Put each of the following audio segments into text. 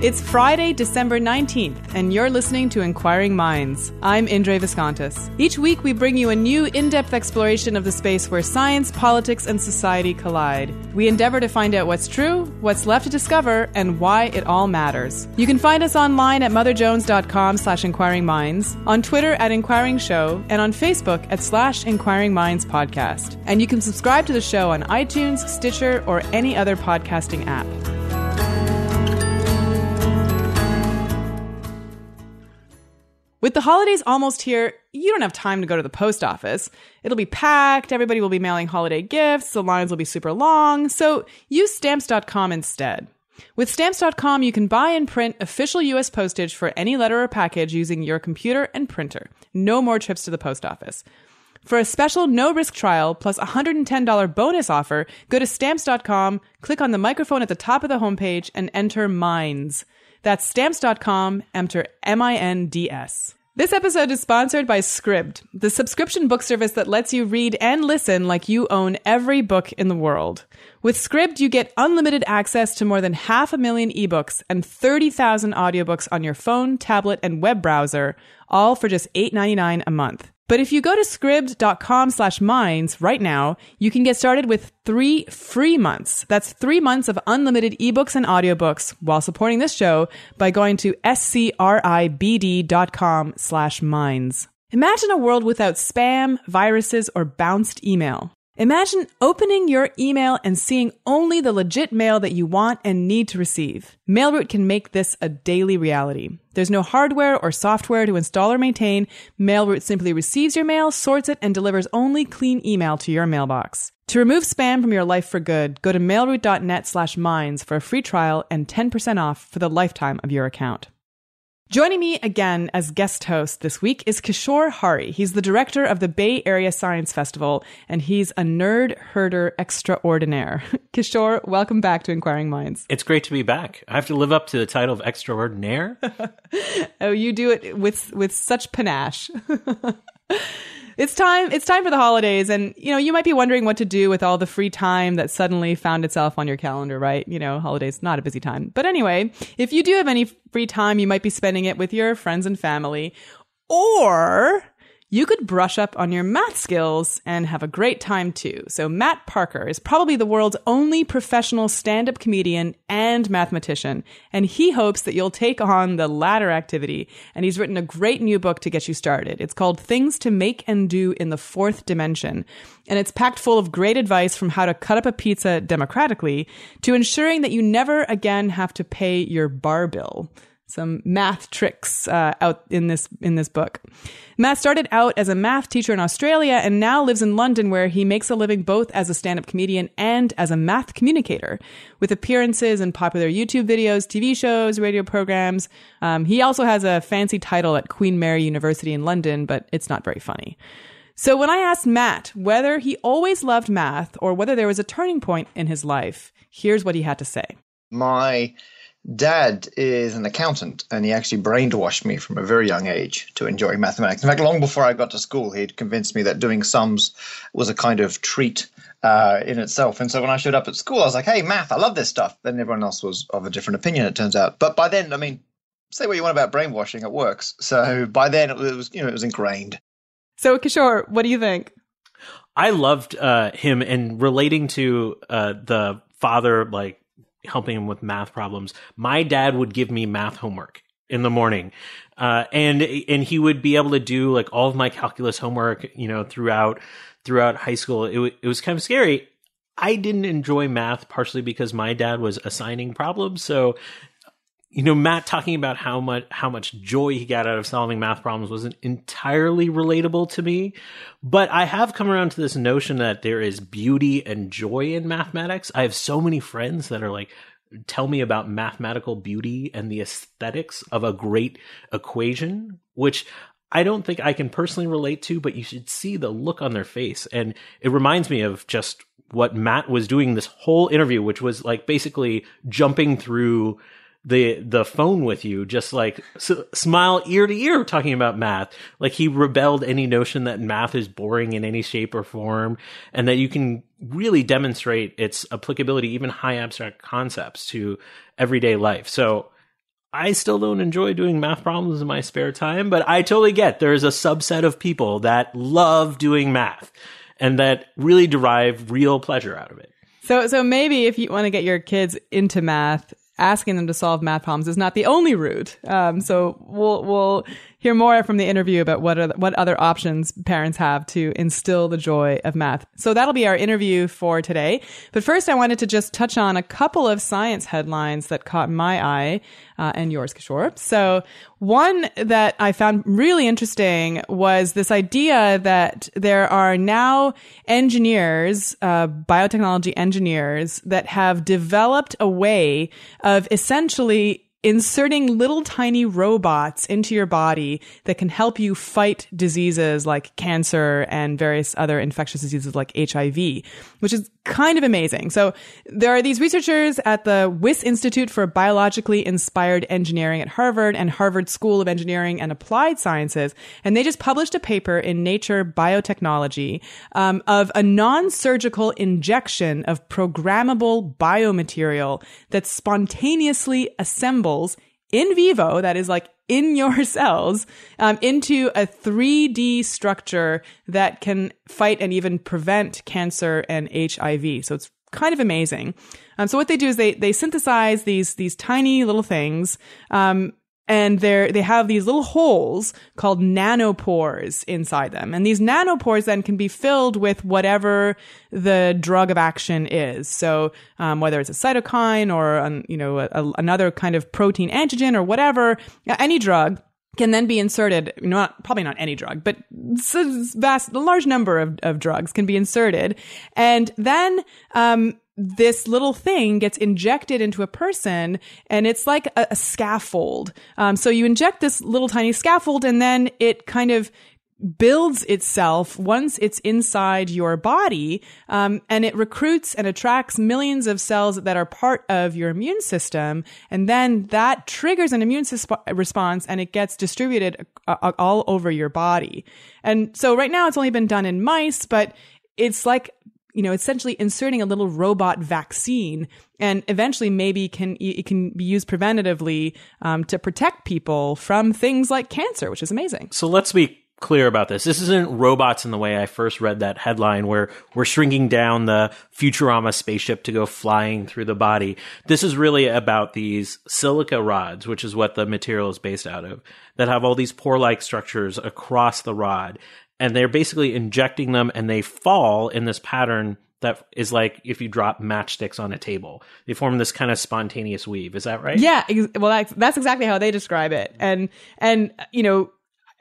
It's Friday, December 19th, and you're listening to Inquiring Minds. I'm Indre Viskontas. Each week, we bring you a new in depth exploration of the space where science, politics, and society collide. We endeavor to find out what's true, what's left to discover, and why it all matters. You can find us online at motherjones.com slash inquiring minds, on Twitter at Inquiring Show, and on Facebook at slash Inquiring Minds Podcast. And you can subscribe to the show on iTunes, Stitcher, or any other podcasting app. With the holidays almost here, you don't have time to go to the post office. It'll be packed, everybody will be mailing holiday gifts, the lines will be super long, so use stamps.com instead. With stamps.com, you can buy and print official US postage for any letter or package using your computer and printer. No more trips to the post office. For a special no risk trial plus a $110 bonus offer, go to stamps.com, click on the microphone at the top of the homepage, and enter MINDS. That's stamps.com, enter M I N D S. This episode is sponsored by Scribd, the subscription book service that lets you read and listen like you own every book in the world. With Scribd, you get unlimited access to more than half a million ebooks and 30,000 audiobooks on your phone, tablet, and web browser, all for just $8.99 a month. But if you go to scribd.com slash minds right now, you can get started with three free months. That's three months of unlimited ebooks and audiobooks while supporting this show by going to scribd.com slash minds. Imagine a world without spam, viruses, or bounced email. Imagine opening your email and seeing only the legit mail that you want and need to receive. Mailroute can make this a daily reality. There's no hardware or software to install or maintain. Mailroute simply receives your mail, sorts it, and delivers only clean email to your mailbox. To remove spam from your life for good, go to mailroute.net slash minds for a free trial and 10% off for the lifetime of your account. Joining me again as guest host this week is Kishore Hari. He's the director of the Bay Area Science Festival, and he's a nerd herder extraordinaire. Kishore, welcome back to Inquiring Minds. It's great to be back. I have to live up to the title of extraordinaire. oh, you do it with with such panache. it's time it's time for the holidays and you know you might be wondering what to do with all the free time that suddenly found itself on your calendar right? You know holidays not a busy time. But anyway if you do have any free time you might be spending it with your friends and family or you could brush up on your math skills and have a great time too. So Matt Parker is probably the world's only professional stand-up comedian and mathematician, and he hopes that you'll take on the latter activity. And he's written a great new book to get you started. It's called Things to Make and Do in the Fourth Dimension. And it's packed full of great advice from how to cut up a pizza democratically to ensuring that you never again have to pay your bar bill some math tricks uh, out in this in this book. Matt started out as a math teacher in Australia and now lives in London, where he makes a living both as a stand-up comedian and as a math communicator, with appearances in popular YouTube videos, TV shows, radio programs. Um, he also has a fancy title at Queen Mary University in London, but it's not very funny. So when I asked Matt whether he always loved math or whether there was a turning point in his life, here's what he had to say. My dad is an accountant and he actually brainwashed me from a very young age to enjoy mathematics. In fact, long before I got to school, he'd convinced me that doing sums was a kind of treat uh, in itself. And so when I showed up at school, I was like, hey, math, I love this stuff. Then everyone else was of a different opinion, it turns out. But by then, I mean, say what you want about brainwashing, it works. So by then, it was, you know, it was ingrained. So, Kishore, what do you think? I loved uh, him and relating to uh, the father like helping him with math problems, my dad would give me math homework in the morning. Uh, and and he would be able to do like all of my calculus homework, you know, throughout throughout high school. It, w- it was kind of scary. I didn't enjoy math partially because my dad was assigning problems. So, you know, Matt talking about how much how much joy he got out of solving math problems wasn't entirely relatable to me. But I have come around to this notion that there is beauty and joy in mathematics. I have so many friends that are like, tell me about mathematical beauty and the aesthetics of a great equation, which I don't think I can personally relate to, but you should see the look on their face. And it reminds me of just what Matt was doing this whole interview, which was like basically jumping through the the phone with you, just like s- smile ear to ear talking about math. Like he rebelled any notion that math is boring in any shape or form, and that you can really demonstrate its applicability, even high abstract concepts, to everyday life. So. I still don't enjoy doing math problems in my spare time, but I totally get there's a subset of people that love doing math and that really derive real pleasure out of it. So, so maybe if you want to get your kids into math, asking them to solve math problems is not the only route. Um, so we'll we'll hear more from the interview about what are, what other options parents have to instill the joy of math. So that'll be our interview for today. But first, I wanted to just touch on a couple of science headlines that caught my eye uh, and yours, Kishore. So one that I found really interesting was this idea that there are now engineers, uh, biotechnology engineers that have developed a way of essentially inserting little tiny robots into your body that can help you fight diseases like cancer and various other infectious diseases like HIV, which is kind of amazing. So there are these researchers at the Wyss Institute for Biologically Inspired Engineering at Harvard and Harvard School of Engineering and Applied Sciences, and they just published a paper in Nature Biotechnology um, of a non-surgical injection of programmable biomaterial that spontaneously in vivo, that is like in your cells, um, into a 3D structure that can fight and even prevent cancer and HIV. So it's kind of amazing. Um, so what they do is they they synthesize these these tiny little things. Um, and they're, they have these little holes called nanopores inside them. And these nanopores then can be filled with whatever the drug of action is. So, um, whether it's a cytokine or, you know, a, a, another kind of protein antigen or whatever, any drug can then be inserted, not, probably not any drug, but vast, a large number of, of drugs can be inserted. And then, um, this little thing gets injected into a person and it's like a, a scaffold. Um, so you inject this little tiny scaffold and then it kind of builds itself once it's inside your body um, and it recruits and attracts millions of cells that are part of your immune system and then that triggers an immune response and it gets distributed uh, all over your body and so right now it's only been done in mice but it's like you know, essentially inserting a little robot vaccine and eventually maybe can, it can be used preventatively um, to protect people from things like cancer, which is amazing. So let's be clear about this. This isn't robots in the way I first read that headline where we're shrinking down the Futurama spaceship to go flying through the body. This is really about these silica rods, which is what the material is based out of, that have all these pore-like structures across the rod and they're basically injecting them and they fall in this pattern that is like if you drop matchsticks on a table. They form this kind of spontaneous weave. Is that right? Yeah. Ex- well, that's, that's exactly how they describe it. And, and, you know,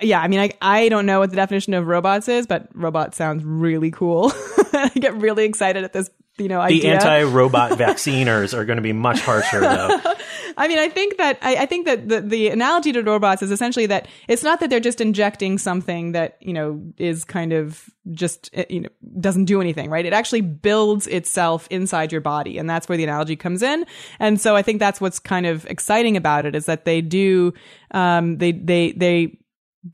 yeah, I mean, I, I don't know what the definition of robots is, but robot sounds really cool. I get really excited at this, you know, the anti-robot vacciners are going to be much harsher, though. I mean, I think that I, I think that the, the analogy to robots is essentially that it's not that they're just injecting something that you know is kind of just you know doesn't do anything, right? It actually builds itself inside your body, and that's where the analogy comes in. And so I think that's what's kind of exciting about it is that they do um, they they they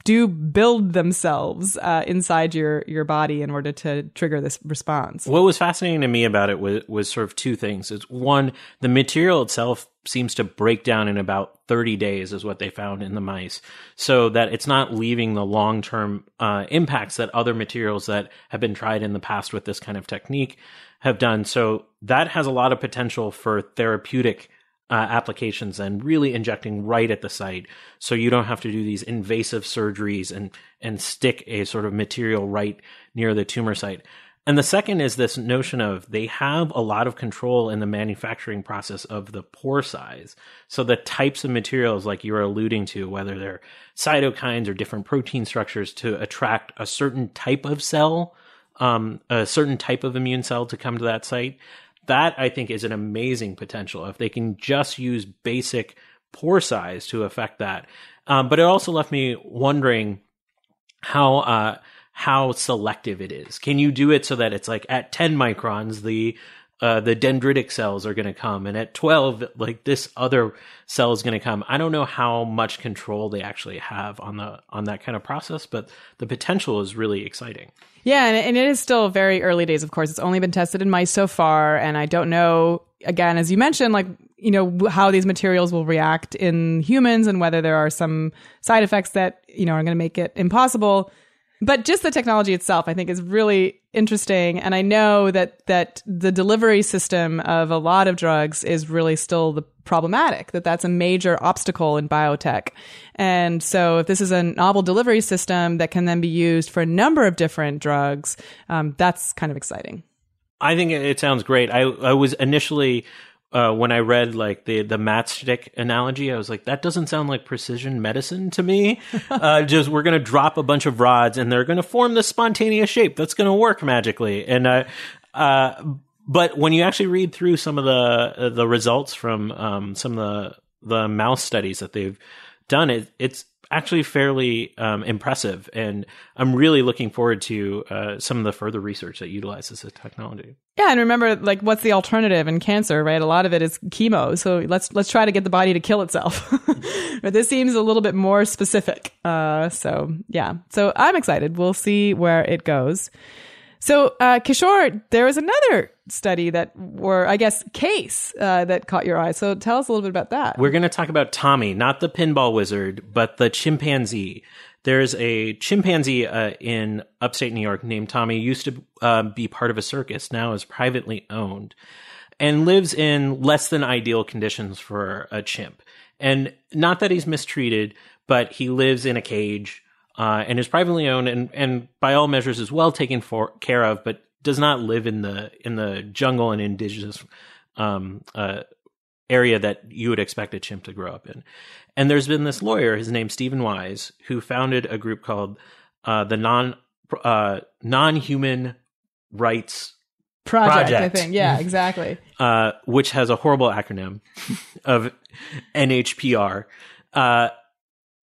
do build themselves uh, inside your your body in order to trigger this response. What was fascinating to me about it was was sort of two things. It's one, the material itself seems to break down in about 30 days is what they found in the mice so that it's not leaving the long-term uh, impacts that other materials that have been tried in the past with this kind of technique have done. So that has a lot of potential for therapeutic uh, applications and really injecting right at the site, so you don't have to do these invasive surgeries and and stick a sort of material right near the tumor site. And the second is this notion of they have a lot of control in the manufacturing process of the pore size. So the types of materials, like you were alluding to, whether they're cytokines or different protein structures to attract a certain type of cell, um, a certain type of immune cell to come to that site. That I think is an amazing potential if they can just use basic pore size to affect that. Um, but it also left me wondering how uh, how selective it is. Can you do it so that it's like at 10 microns, the uh, the dendritic cells are going to come, and at 12, like this other cell is going to come. I don't know how much control they actually have on the on that kind of process, but the potential is really exciting. Yeah, and, and it is still very early days. Of course, it's only been tested in mice so far, and I don't know. Again, as you mentioned, like you know how these materials will react in humans, and whether there are some side effects that you know are going to make it impossible but just the technology itself, I think, is really interesting. And I know that that the delivery system of a lot of drugs is really still the problematic. That that's a major obstacle in biotech. And so, if this is a novel delivery system that can then be used for a number of different drugs, um, that's kind of exciting. I think it sounds great. I I was initially uh, when I read like the the matchstick analogy, I was like, that doesn't sound like precision medicine to me. uh, just we're gonna drop a bunch of rods and they're gonna form this spontaneous shape that's gonna work magically. And uh, uh, but when you actually read through some of the uh, the results from um, some of the the mouse studies that they've done, it it's actually fairly um, impressive, and I'm really looking forward to uh, some of the further research that utilizes this technology. Yeah, and remember, like, what's the alternative in cancer, right? A lot of it is chemo, so let's let's try to get the body to kill itself. but this seems a little bit more specific. Uh, so yeah, so I'm excited. We'll see where it goes. So, uh, Kishore, there was another study that, were, I guess, case uh, that caught your eye. So, tell us a little bit about that. We're going to talk about Tommy, not the pinball wizard, but the chimpanzee. There's a chimpanzee uh, in upstate New York named Tommy. Used to uh, be part of a circus, now is privately owned, and lives in less than ideal conditions for a chimp. And not that he's mistreated, but he lives in a cage uh, and is privately owned and, and by all measures is well taken for, care of, but does not live in the in the jungle and indigenous um, uh, area that you would expect a chimp to grow up in. And there's been this lawyer, his name's Steven Wise, who founded a group called uh, the non uh, non human rights project, project, I think. Yeah, exactly. Uh, which has a horrible acronym of NHPR. Uh,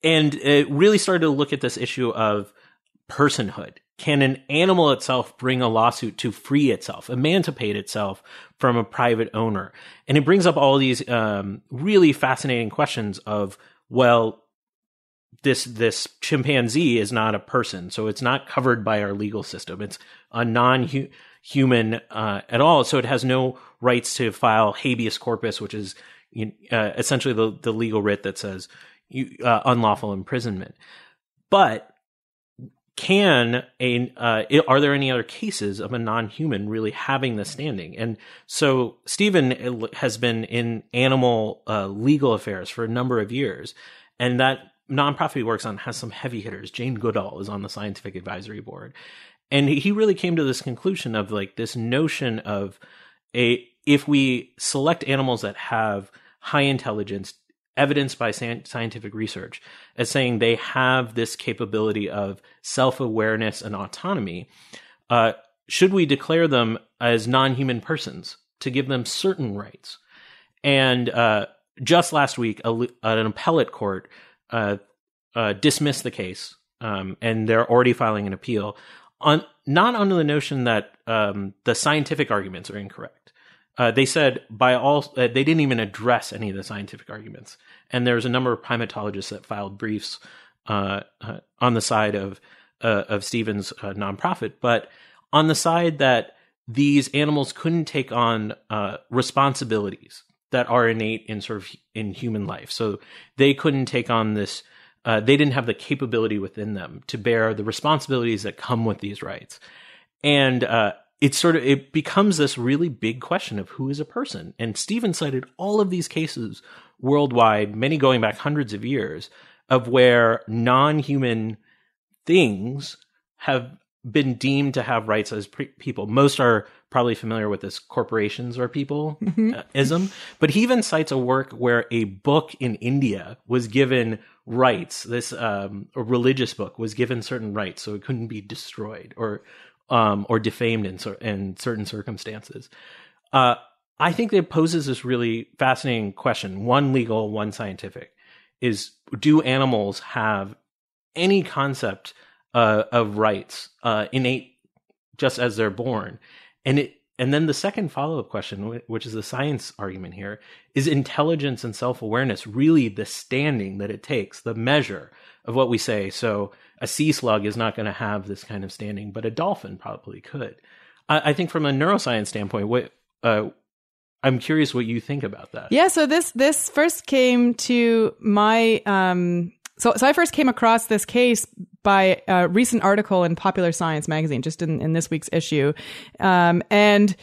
and it really started to look at this issue of personhood. Can an animal itself bring a lawsuit to free itself, emancipate itself from a private owner? And it brings up all these um, really fascinating questions of, well, this this chimpanzee is not a person, so it's not covered by our legal system. It's a non-human uh, at all, so it has no rights to file habeas corpus, which is uh, essentially the, the legal writ that says uh, unlawful imprisonment. But can a uh, are there any other cases of a non-human really having the standing? And so Steven has been in animal uh, legal affairs for a number of years, and that nonprofit he works on has some heavy hitters. Jane Goodall is on the scientific advisory board, and he really came to this conclusion of like this notion of a if we select animals that have high intelligence evidenced by scientific research as saying they have this capability of self awareness and autonomy, uh, should we declare them as non human persons to give them certain rights? And uh, just last week, a, an appellate court uh, uh, dismissed the case, um, and they're already filing an appeal on not under the notion that um, the scientific arguments are incorrect uh, they said by all uh, they didn't even address any of the scientific arguments, and there's a number of primatologists that filed briefs uh, uh on the side of uh, of Steven's uh, nonprofit, but on the side that these animals couldn't take on responsibilities that are innate in sort of in human life, so they couldn't take on this. they didn't have the capability within them to bear the responsibilities that come with these rights, and it's sort of it becomes this really big question of who is a person. And Steven cited all of these cases worldwide, many going back hundreds of years, of where non-human things have been deemed to have rights as pre- people. Most are probably familiar with this corporations are people uh, ism, but he even cites a work where a book in India was given rights. This um, a religious book was given certain rights, so it couldn't be destroyed or um, or defamed in, in certain circumstances. Uh, I think it poses this really fascinating question: one legal, one scientific. Is do animals have any concept uh, of rights uh, innate just as they're born? And it and then the second follow up question, which is the science argument here, is intelligence and self awareness really the standing that it takes, the measure of what we say? So a sea slug is not going to have this kind of standing, but a dolphin probably could. I, I think from a neuroscience standpoint, what uh, I'm curious what you think about that. Yeah, so this this first came to my um so so I first came across this case by a recent article in Popular Science magazine, just in, in this week's issue. Um and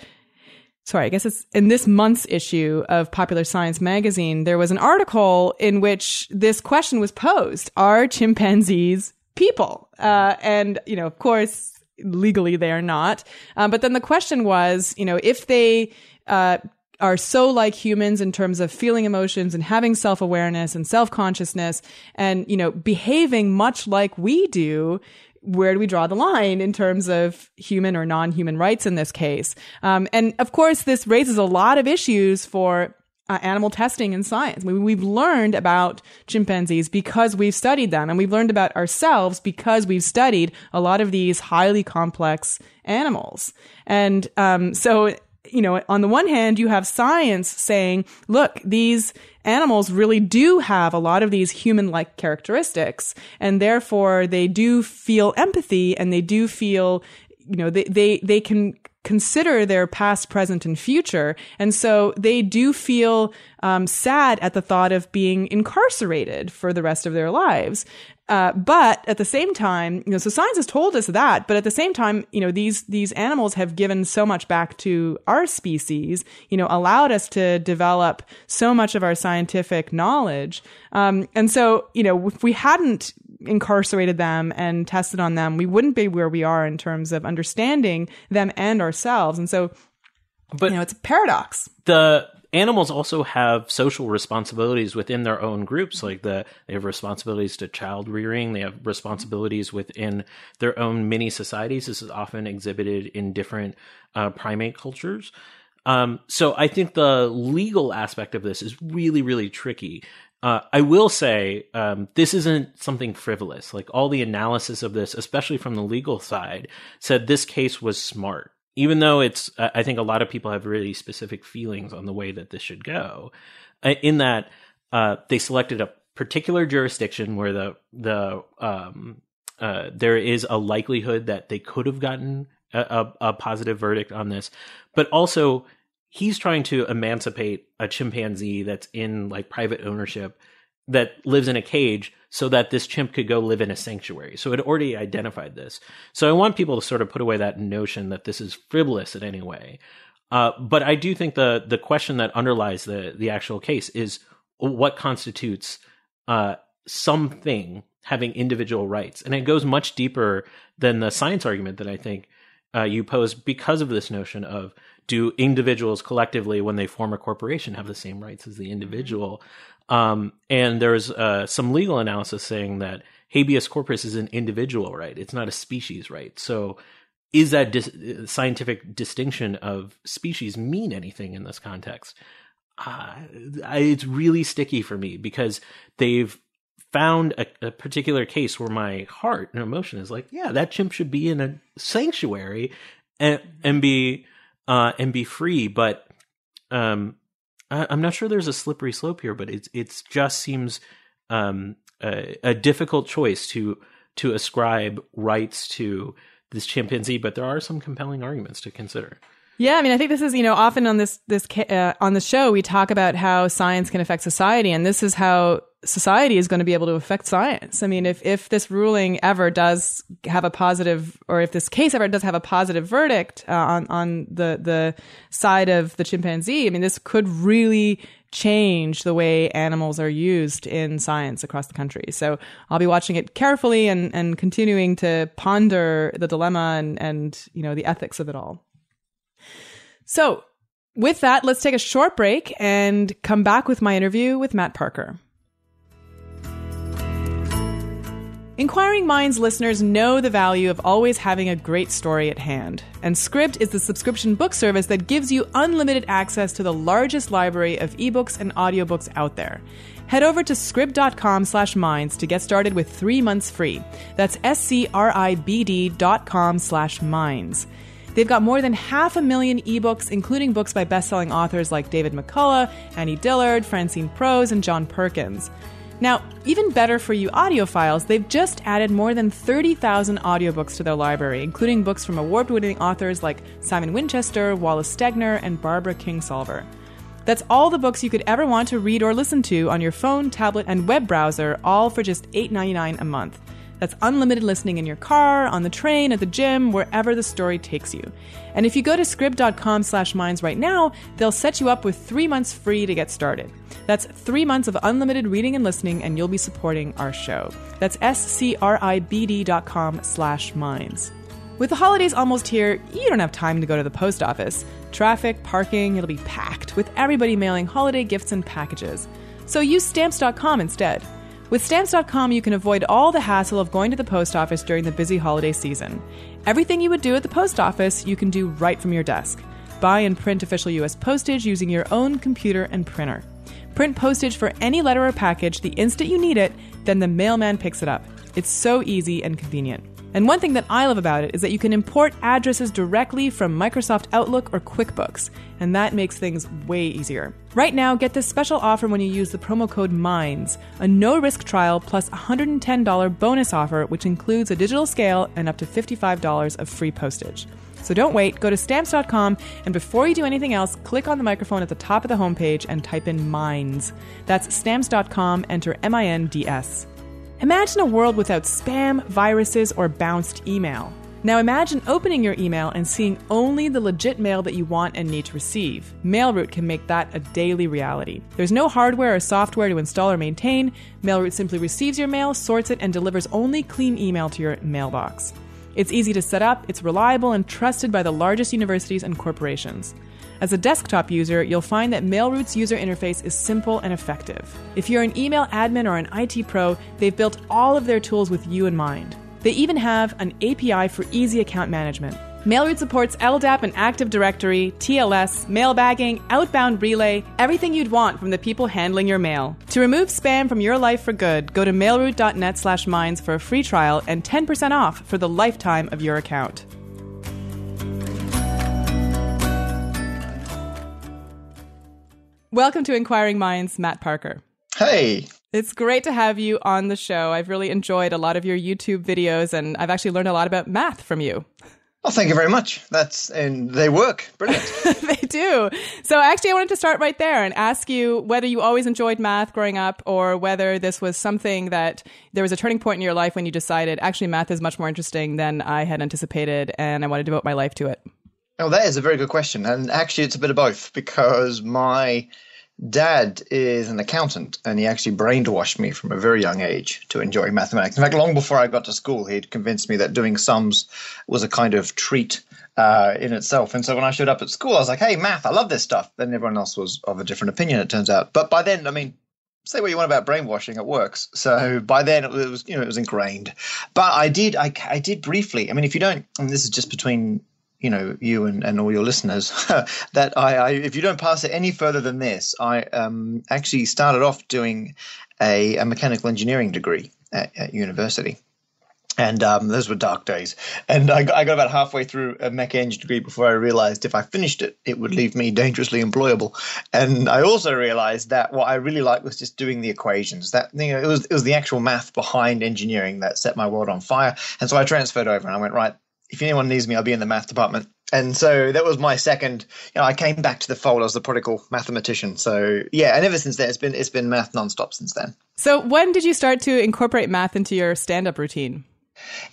sorry, I guess it's in this month's issue of Popular Science magazine, there was an article in which this question was posed. Are chimpanzees people? Uh and you know, of course, legally they are not. Um, but then the question was, you know, if they uh, are so like humans in terms of feeling emotions and having self-awareness and self-consciousness and, you know, behaving much like we do. Where do we draw the line in terms of human or non-human rights in this case? Um, and of course, this raises a lot of issues for uh, animal testing in science. We, we've learned about chimpanzees because we've studied them, and we've learned about ourselves because we've studied a lot of these highly complex animals. And um, so you know, on the one hand, you have science saying, look, these animals really do have a lot of these human like characteristics, and therefore they do feel empathy and they do feel, you know, they, they, they can consider their past, present, and future. And so they do feel um, sad at the thought of being incarcerated for the rest of their lives. Uh, but at the same time, you know, so science has told us that, but at the same time, you know, these, these animals have given so much back to our species, you know, allowed us to develop so much of our scientific knowledge. Um, and so, you know, if we hadn't incarcerated them and tested on them, we wouldn't be where we are in terms of understanding them and ourselves. And so, but you know, it's a paradox. The animals also have social responsibilities within their own groups like the they have responsibilities to child rearing they have responsibilities within their own mini societies. This is often exhibited in different uh, primate cultures. Um, so i think the legal aspect of this is really really tricky. Uh, I will say um, this isn't something frivolous. Like all the analysis of this, especially from the legal side, said this case was smart even though it's i think a lot of people have really specific feelings on the way that this should go uh, in that uh, they selected a particular jurisdiction where the the um, uh, there is a likelihood that they could have gotten a, a, a positive verdict on this. But also he's trying to emancipate a chimpanzee that's in like private ownership that lives in a cage so that this chimp could go live in a sanctuary. So it already identified this. So I want people to sort of put away that notion that this is frivolous in any way. Uh, but I do think the the question that underlies the the actual case is what constitutes uh, something having individual rights, and it goes much deeper than the science argument that I think uh, you pose because of this notion of do individuals collectively, when they form a corporation, have the same rights as the individual? Um, and there's uh, some legal analysis saying that habeas corpus is an individual right; it's not a species right. So, is that dis- scientific distinction of species mean anything in this context? Uh, it's really sticky for me because they've found a, a, particular case where my heart and emotion is like, yeah, that chimp should be in a sanctuary and and be uh, and be free. But um, I, am not sure there's a slippery slope here, but it it just seems um, a, a, difficult choice to to ascribe rights to this chimpanzee. But there are some compelling arguments to consider. Yeah, I mean, I think this is you know often on this this uh, on the show we talk about how science can affect society, and this is how society is going to be able to affect science. I mean, if, if this ruling ever does have a positive, or if this case ever does have a positive verdict uh, on, on the, the side of the chimpanzee, I mean, this could really change the way animals are used in science across the country. So I'll be watching it carefully and, and continuing to ponder the dilemma and, and, you know, the ethics of it all. So with that, let's take a short break and come back with my interview with Matt Parker. Inquiring Minds listeners know the value of always having a great story at hand. And Scribd is the subscription book service that gives you unlimited access to the largest library of ebooks and audiobooks out there. Head over to scribd.com slash minds to get started with three months free. That's S-C-R-I-B-D dot com slash minds. They've got more than half a million ebooks, including books by best-selling authors like David McCullough, Annie Dillard, Francine Prose, and John Perkins. Now, even better for you audiophiles, they've just added more than 30,000 audiobooks to their library, including books from award winning authors like Simon Winchester, Wallace Stegner, and Barbara Kingsolver. That's all the books you could ever want to read or listen to on your phone, tablet, and web browser, all for just $8.99 a month. That's unlimited listening in your car, on the train, at the gym, wherever the story takes you. And if you go to scribd.com slash minds right now, they'll set you up with three months free to get started. That's three months of unlimited reading and listening, and you'll be supporting our show. That's S-C-R-I-B-D dot com slash minds. With the holidays almost here, you don't have time to go to the post office. Traffic, parking, it'll be packed, with everybody mailing holiday gifts and packages. So use stamps.com instead. With Stamps.com, you can avoid all the hassle of going to the post office during the busy holiday season. Everything you would do at the post office, you can do right from your desk. Buy and print official U.S. postage using your own computer and printer. Print postage for any letter or package the instant you need it, then the mailman picks it up. It's so easy and convenient. And one thing that I love about it is that you can import addresses directly from Microsoft Outlook or QuickBooks, and that makes things way easier. Right now, get this special offer when you use the promo code MINDS, a no risk trial plus $110 bonus offer, which includes a digital scale and up to $55 of free postage. So don't wait, go to stamps.com, and before you do anything else, click on the microphone at the top of the homepage and type in MINDS. That's stamps.com, enter M I N D S. Imagine a world without spam, viruses, or bounced email. Now imagine opening your email and seeing only the legit mail that you want and need to receive. MailRoute can make that a daily reality. There's no hardware or software to install or maintain. MailRoute simply receives your mail, sorts it, and delivers only clean email to your mailbox. It's easy to set up, it's reliable, and trusted by the largest universities and corporations. As a desktop user, you'll find that MailRoute's user interface is simple and effective. If you're an email admin or an IT pro, they've built all of their tools with you in mind. They even have an API for easy account management. MailRoute supports LDAP and Active Directory, TLS, mailbagging, outbound relay, everything you'd want from the people handling your mail. To remove spam from your life for good, go to mailroute.net slash minds for a free trial and 10% off for the lifetime of your account. Welcome to Inquiring Minds, Matt Parker. Hey. It's great to have you on the show. I've really enjoyed a lot of your YouTube videos, and I've actually learned a lot about math from you. Oh, thank you very much. That's and they work. Brilliant. they do. So actually I wanted to start right there and ask you whether you always enjoyed math growing up or whether this was something that there was a turning point in your life when you decided actually math is much more interesting than I had anticipated and I want to devote my life to it. Oh, that is a very good question. And actually it's a bit of both because my dad is an accountant and he actually brainwashed me from a very young age to enjoy mathematics. In fact, long before I got to school, he'd convinced me that doing sums was a kind of treat uh, in itself. And so when I showed up at school, I was like, hey, math, I love this stuff. Then everyone else was of a different opinion, it turns out. But by then, I mean, say what you want about brainwashing, it works. So by then it was, you know, it was ingrained. But I did, I, I did briefly. I mean, if you don't, and this is just between you know you and, and all your listeners that I, I, if you don't pass it any further than this i um, actually started off doing a, a mechanical engineering degree at, at university and um, those were dark days. And I got, I got about halfway through a mech eng degree before I realized if I finished it, it would leave me dangerously employable. And I also realized that what I really liked was just doing the equations. That you know, it was it was the actual math behind engineering that set my world on fire. And so I transferred over, and I went right if anyone needs me, I'll be in the math department. and so that was my second. You know, I came back to the fold as the prodigal mathematician. So yeah, and ever since then, it's been it's been math nonstop since then. So when did you start to incorporate math into your stand-up routine?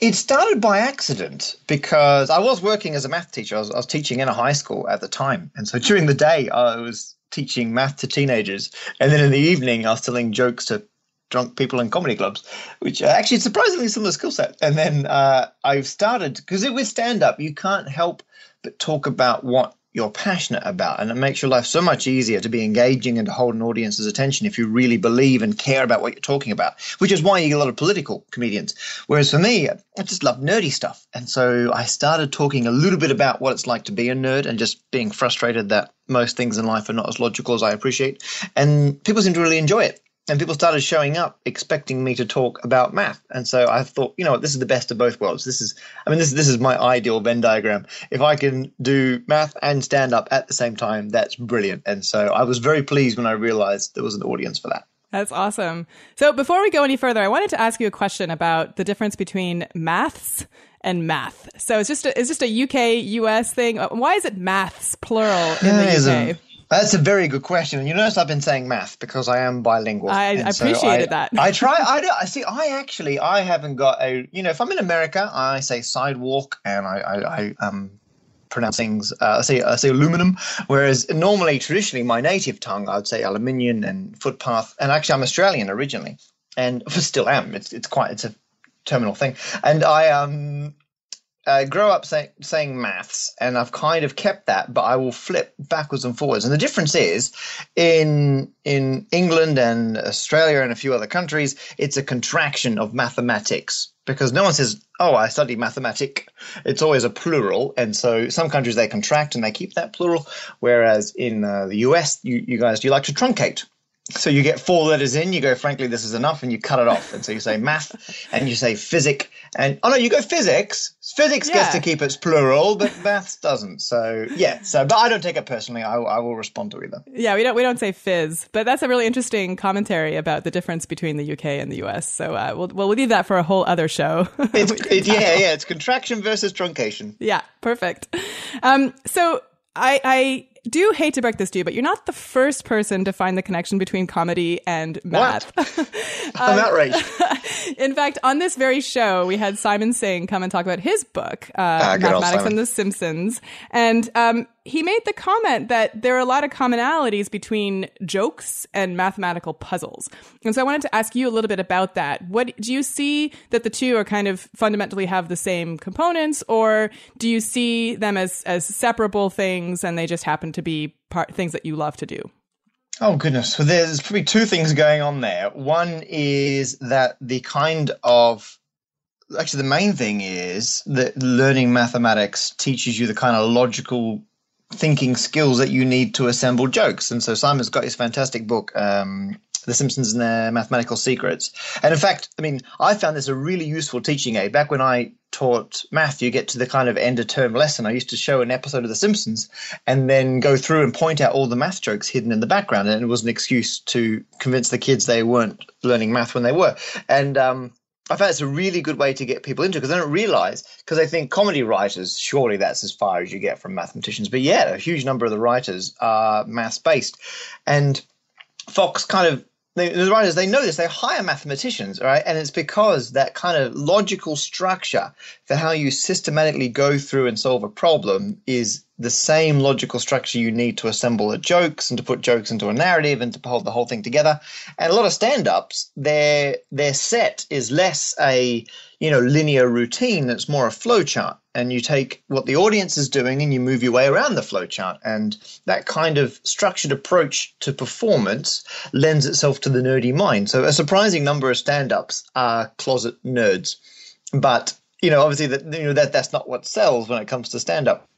It started by accident because I was working as a math teacher. I was, I was teaching in a high school at the time, and so during the day I was teaching math to teenagers, and then in the evening I was telling jokes to drunk people in comedy clubs, which actually surprisingly similar skill set. And then uh, I've started because it with stand up you can't help but talk about what you're passionate about, and it makes your life so much easier to be engaging and to hold an audience's attention if you really believe and care about what you're talking about. Which is why you get a lot of political comedians. Whereas for me, I just love nerdy stuff, and so I started talking a little bit about what it's like to be a nerd and just being frustrated that most things in life are not as logical as I appreciate, and people seem to really enjoy it and people started showing up expecting me to talk about math. And so i thought you know what this is the best of both worlds. This is i mean this, this is my ideal venn diagram. If i can do math and stand up at the same time that's brilliant. And so i was very pleased when i realized there was an audience for that. That's awesome. So before we go any further i wanted to ask you a question about the difference between maths and math. So it's just a, it's just a uk us thing. Why is it maths plural in the uk that's a very good question. And you notice I've been saying math because I am bilingual. I, I so appreciated I, that. I try. I do. I see. I actually. I haven't got a. You know, if I'm in America, I say sidewalk, and I. I, I um pronounce things. Uh, I say I say aluminum. Whereas normally, traditionally, my native tongue, I would say aluminium and footpath. And actually, I'm Australian originally, and still am. It's it's quite. It's a terminal thing. And I um grow up say, saying maths, and I've kind of kept that, but I will flip backwards and forwards. And the difference is, in in England and Australia and a few other countries, it's a contraction of mathematics because no one says, "Oh, I study mathematic." It's always a plural, and so some countries they contract and they keep that plural, whereas in uh, the US, you, you guys you like to truncate so you get four letters in, you go, frankly, this is enough, and you cut it off. And so you say math, and you say physic, and oh no, you go physics. Physics yeah. gets to keep its plural, but maths doesn't. So yeah, so but I don't take it personally. I, I will respond to either. Yeah, we don't we don't say fizz, but that's a really interesting commentary about the difference between the UK and the US. So uh, we'll we'll leave that for a whole other show. It's, it, yeah, yeah, it's contraction versus truncation. Yeah, perfect. Um, so I I do hate to break this to you, but you're not the first person to find the connection between comedy and math. I'm um, outraged. in fact, on this very show, we had Simon Singh come and talk about his book, uh, ah, Mathematics and the Simpsons. And um, he made the comment that there are a lot of commonalities between jokes and mathematical puzzles. And so I wanted to ask you a little bit about that. What do you see that the two are kind of fundamentally have the same components, or do you see them as as separable things and they just happen to be part things that you love to do? Oh goodness. So there's probably two things going on there. One is that the kind of actually the main thing is that learning mathematics teaches you the kind of logical thinking skills that you need to assemble jokes. And so Simon's got his fantastic book, um, The Simpsons and Their Mathematical Secrets. And in fact, I mean, I found this a really useful teaching aid. Back when I taught math, you get to the kind of end of term lesson. I used to show an episode of The Simpsons and then go through and point out all the math jokes hidden in the background. And it was an excuse to convince the kids they weren't learning math when they were. And, um, I found it's a really good way to get people into because they don't realize because they think comedy writers surely that's as far as you get from mathematicians, but yeah, a huge number of the writers are maths based, and Fox kind of the writers they know this they hire mathematicians right? And it's because that kind of logical structure for how you systematically go through and solve a problem is the same logical structure you need to assemble the jokes and to put jokes into a narrative and to hold the whole thing together and a lot of stand-ups their their set is less a you know linear routine it's more a flowchart and you take what the audience is doing and you move your way around the flowchart. And that kind of structured approach to performance lends itself to the nerdy mind. So a surprising number of stand-ups are closet nerds, but you know, obviously that you know that that's not what sells when it comes to stand-up.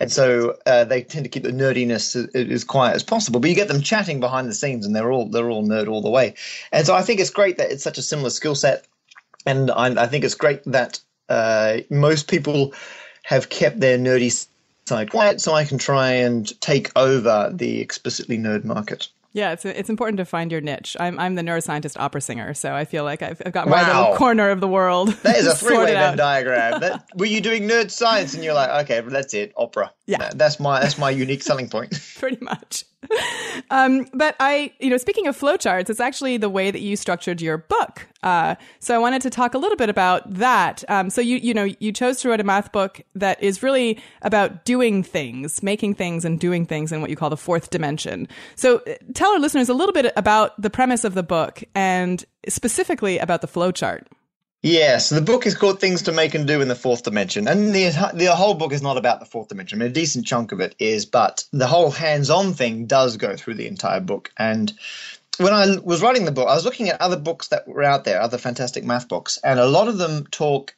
And so uh, they tend to keep the nerdiness as, quiet as possible. But you get them chatting behind the scenes, and they're all they're all nerd all the way. And so I think it's great that it's such a similar skill set, and I, I think it's great that uh, most people have kept their nerdy side quiet so I can try and take over the explicitly nerd market. Yeah, it's it's important to find your niche. I'm I'm the neuroscientist opera singer, so I feel like I've, I've got my little corner of the world. That is a three-way Venn diagram. That, were you doing nerd science and you're like, okay, that's it, opera. Yeah. That- that's my that's my unique selling point. pretty much. Um, but I, you know, speaking of flowcharts, it's actually the way that you structured your book. Uh, so I wanted to talk a little bit about that. Um, so you, you know, you chose to write a math book that is really about doing things, making things, and doing things in what you call the fourth dimension. So uh, tell our listeners a little bit about the premise of the book and specifically about the flowchart. Yeah, so the book is called Things to Make and Do in the Fourth Dimension. And the, the whole book is not about the fourth dimension. I mean, a decent chunk of it is, but the whole hands on thing does go through the entire book. And when I was writing the book, I was looking at other books that were out there, other fantastic math books, and a lot of them talk,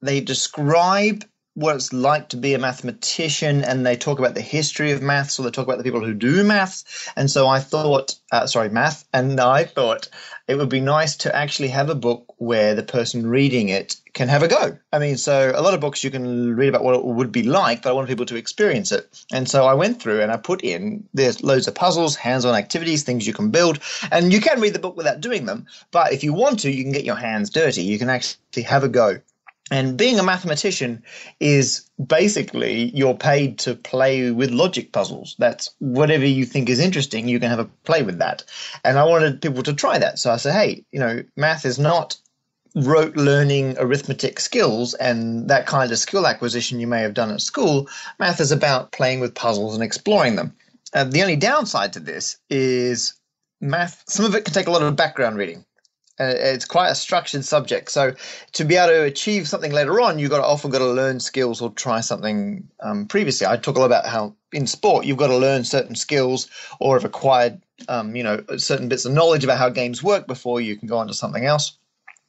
they describe what it's like to be a mathematician and they talk about the history of maths or they talk about the people who do maths. And so I thought, uh, sorry, math, and I thought it would be nice to actually have a book where the person reading it can have a go. I mean, so a lot of books you can read about what it would be like, but I want people to experience it. And so I went through and I put in there's loads of puzzles, hands-on activities, things you can build, and you can read the book without doing them. But if you want to, you can get your hands dirty. You can actually have a go. And being a mathematician is basically you're paid to play with logic puzzles. That's whatever you think is interesting, you can have a play with that. And I wanted people to try that. So I said, hey, you know, math is not rote learning arithmetic skills and that kind of skill acquisition you may have done at school. Math is about playing with puzzles and exploring them. Uh, the only downside to this is math, some of it can take a lot of background reading. Uh, it's quite a structured subject. So to be able to achieve something later on, you've got to often got to learn skills or try something um, previously. I talk a lot about how in sport you've got to learn certain skills or have acquired, um, you know, certain bits of knowledge about how games work before you can go on to something else.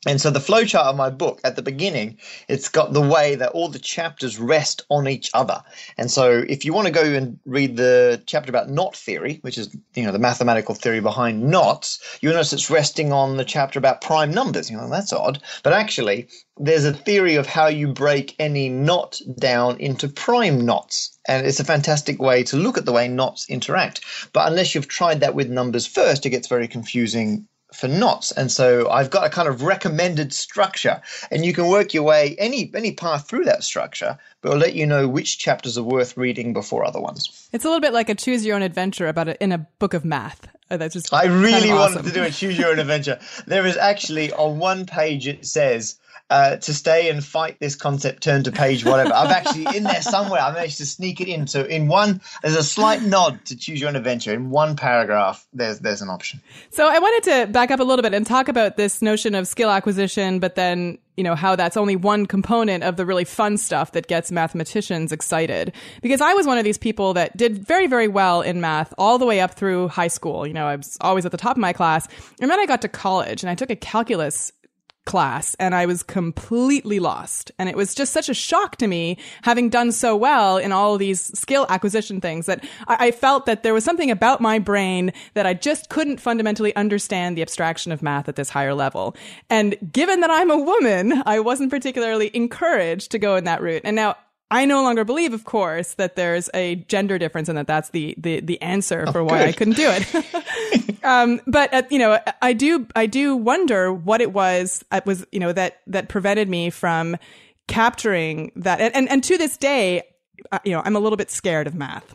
And so the flowchart of my book at the beginning, it's got the way that all the chapters rest on each other. And so if you want to go and read the chapter about knot theory, which is, you know, the mathematical theory behind knots, you'll notice it's resting on the chapter about prime numbers. You know, that's odd. But actually, there's a theory of how you break any knot down into prime knots. And it's a fantastic way to look at the way knots interact. But unless you've tried that with numbers first, it gets very confusing for knots. And so I've got a kind of recommended structure, and you can work your way any any path through that structure, but it'll let you know which chapters are worth reading before other ones. It's a little bit like a choose your own adventure about it in a book of math. Uh, That's just I really kind of wanted to do a choose your own adventure. There is actually on one page it says uh, to stay and fight this concept, turn to page whatever. I've actually in there somewhere. I managed to sneak it in. So in one, there's a slight nod to choose your own adventure. In one paragraph, there's there's an option. So I wanted to back up a little bit and talk about this notion of skill acquisition, but then, you know, how that's only one component of the really fun stuff that gets mathematicians excited. Because I was one of these people that did very, very well in math all the way up through high school. You know, I was always at the top of my class. And then I got to college and I took a calculus class and I was completely lost. And it was just such a shock to me, having done so well in all these skill acquisition things, that I, I felt that there was something about my brain that I just couldn't fundamentally understand the abstraction of math at this higher level. And given that I'm a woman, I wasn't particularly encouraged to go in that route. And now I no longer believe, of course, that there's a gender difference and that that's the, the, the answer for why I couldn't do it. um, but uh, you know, I do I do wonder what it was that was you know that that prevented me from capturing that, and and, and to this day, uh, you know, I'm a little bit scared of math.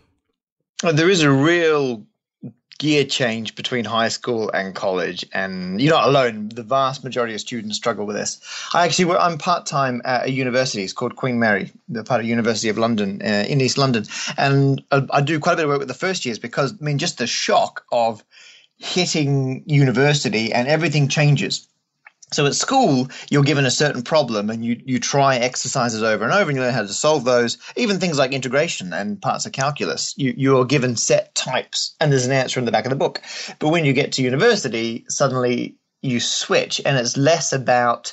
There is a real gear change between high school and college, and you're not alone. The vast majority of students struggle with this. I actually, I'm part time at a university. It's called Queen Mary, the part of University of London uh, in East London, and I, I do quite a bit of work with the first years because I mean, just the shock of hitting university and everything changes. So at school, you're given a certain problem and you, you try exercises over and over and you learn how to solve those. Even things like integration and parts of calculus, you, you're given set types and there's an answer in the back of the book. But when you get to university, suddenly you switch and it's less about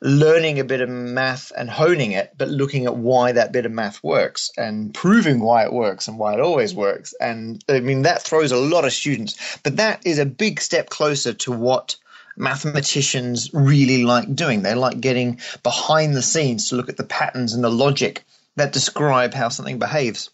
learning a bit of math and honing it, but looking at why that bit of math works and proving why it works and why it always works. And I mean, that throws a lot of students, but that is a big step closer to what mathematicians really like doing. They like getting behind the scenes to look at the patterns and the logic that describe how something behaves.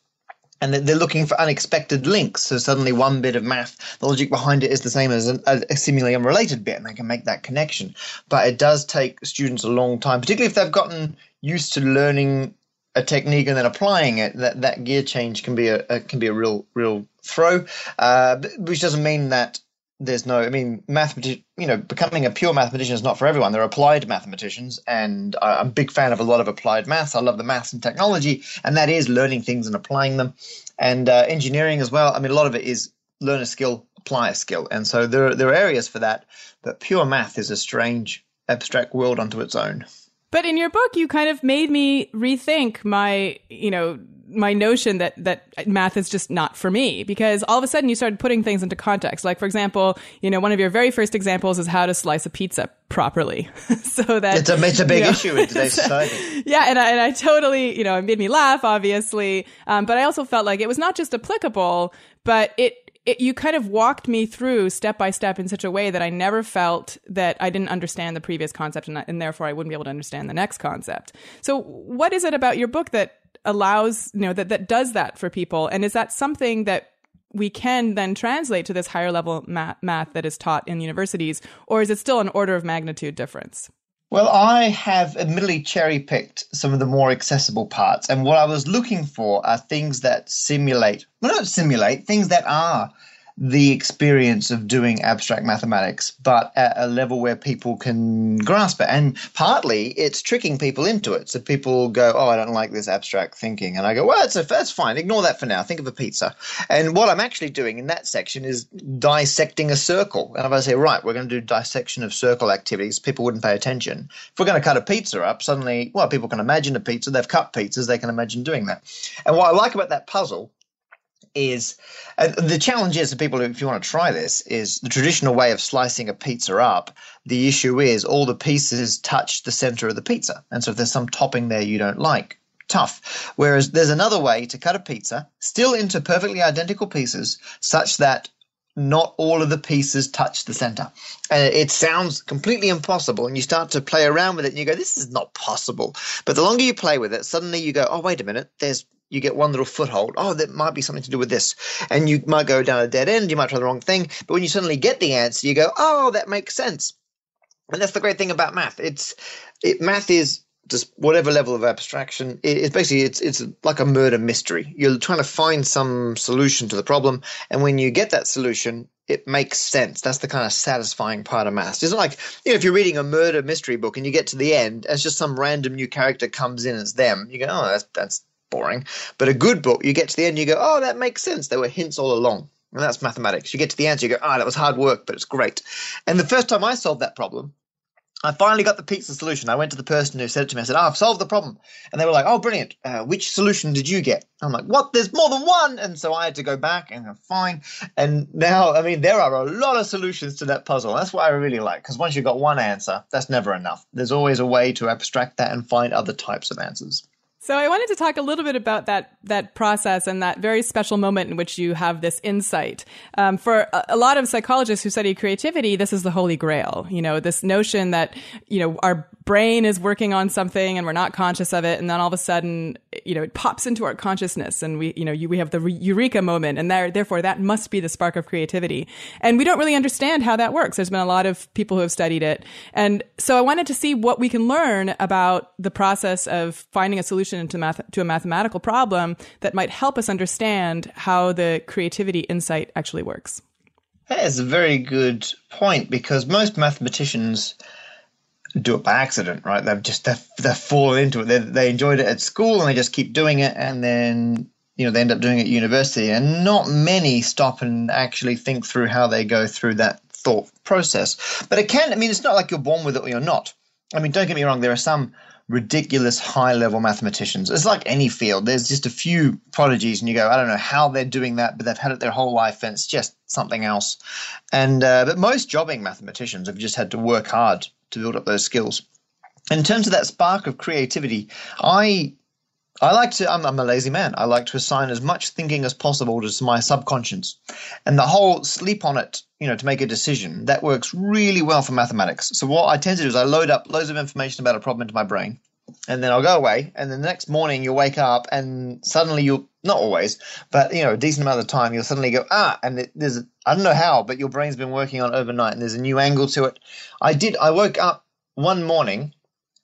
and they're looking for unexpected links. So suddenly, one bit of math, the logic behind it is the same as a, seemingly unrelated bit, and they can make that connection. But it does take students a long time, particularly if they've gotten used to learning a technique and then applying it. That that gear change can be a, a can be a real real throw, uh, which doesn't mean that there's no, I mean, mathematician, you know, becoming a pure mathematician is not for everyone. There are applied mathematicians, and I'm a big fan of a lot of applied maths. I love the maths and technology, and that is learning things and applying them. And uh, engineering as well. I mean, a lot of it is learn a skill, apply a skill. And so there, there are areas for that, but pure math is a strange, abstract world unto its own. But in your book, you kind of made me rethink my, you know, my notion that that math is just not for me because all of a sudden you started putting things into context. Like for example, you know, one of your very first examples is how to slice a pizza properly, so that it's a it's a big you know, issue in today's society. Yeah, and I, and I totally you know it made me laugh obviously, um, but I also felt like it was not just applicable, but it it, you kind of walked me through step by step in such a way that I never felt that I didn't understand the previous concept and, and, therefore I wouldn't be able to understand the next concept. So, what is it about your book that allows, you know, that, that does that for people? And is that something that we can then translate to this higher level math, math that is taught in universities, or is it still an order of magnitude difference? Well, I have admittedly cherry picked some of the more accessible parts. And what I was looking for are things that simulate, well, not simulate, things that are the experience of doing abstract mathematics, but at a level where people can grasp it. And partly it's tricking people into it. So people go, Oh, I don't like this abstract thinking. And I go, Well, that's, a, that's fine. Ignore that for now. Think of a pizza. And what I'm actually doing in that section is dissecting a circle. And if I say, Right, we're going to do dissection of circle activities, people wouldn't pay attention. If we're going to cut a pizza up, suddenly, well, people can imagine a pizza. They've cut pizzas. They can imagine doing that. And what I like about that puzzle is uh, the challenge is for people if you want to try this is the traditional way of slicing a pizza up the issue is all the pieces touch the center of the pizza and so if there's some topping there you don't like tough whereas there's another way to cut a pizza still into perfectly identical pieces such that not all of the pieces touch the center. And it sounds completely impossible. And you start to play around with it and you go, this is not possible. But the longer you play with it, suddenly you go, oh, wait a minute, there's you get one little foothold. Oh, that might be something to do with this. And you might go down a dead end, you might try the wrong thing. But when you suddenly get the answer, you go, oh, that makes sense. And that's the great thing about math. It's it, math is just whatever level of abstraction. It, it's basically it's it's like a murder mystery. You're trying to find some solution to the problem, and when you get that solution, it makes sense. That's the kind of satisfying part of math. It's not like you know if you're reading a murder mystery book and you get to the end, and it's just some random new character comes in as them. You go, oh, that's that's boring. But a good book, you get to the end, you go, oh, that makes sense. There were hints all along. And that's mathematics. You get to the answer, you go, ah, oh, that was hard work, but it's great. And the first time I solved that problem, I finally got the pizza solution. I went to the person who said it to me, I said, oh, I've solved the problem. And they were like, oh, brilliant. Uh, which solution did you get? I'm like, what? There's more than one. And so I had to go back and go, fine. And now, I mean, there are a lot of solutions to that puzzle. That's what I really like, because once you've got one answer, that's never enough. There's always a way to abstract that and find other types of answers. So I wanted to talk a little bit about that that process and that very special moment in which you have this insight. Um, for a, a, lot of psychologists who study creativity, this is the holy grail. You know, this notion that you know our brain is working on something and we're not conscious of it, and then all of a sudden, you know, it pops into our consciousness, and we you know you, we have the eureka moment, and there, therefore that must be the spark of creativity. And we don't really understand how that works. There's been a lot of people who have studied it, and so I wanted to see what we can learn about the process of finding a solution solution to math to a mathematical problem that might help us understand how the creativity insight actually works. That is a very good point because most mathematicians do it by accident, right? They've just they've, they've fallen into it. They, they enjoyed it at school and they just keep doing it, and then you know they end up doing it at university. And not many stop and actually think through how they go through that thought process. But it can. I mean, it's not like you're born with it or you're not. I mean, don't get me wrong. There are some ridiculous high level mathematicians. It's like any field. There's just a few prodigies, and you go, I don't know how they're doing that, but they've had it their whole life, and it's just something else. And uh, but most jobbing mathematicians have just had to work hard to build up those skills. In terms of that spark of creativity, I I like to, I'm, I'm, a lazy man. I like to assign as much thinking as possible to my subconscious. And the whole sleep on it, you know, to make a decision, that works really well for mathematics. So what I tend to do is I load up loads of information about a problem into my brain. and then I'll go away, and then the next morning you'll wake up, and suddenly you'll not always, but you know, a decent amount of time, you'll suddenly go ah, and there's I don't know how, but your brain's been working on overnight, and there's a new angle to it. I did. I woke up one morning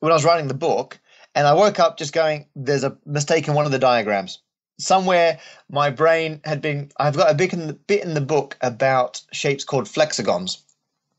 when I was writing the book, and I woke up just going, "There's a mistake in one of the diagrams." Somewhere my brain had been. I've got a bit in the, bit in the book about shapes called flexagons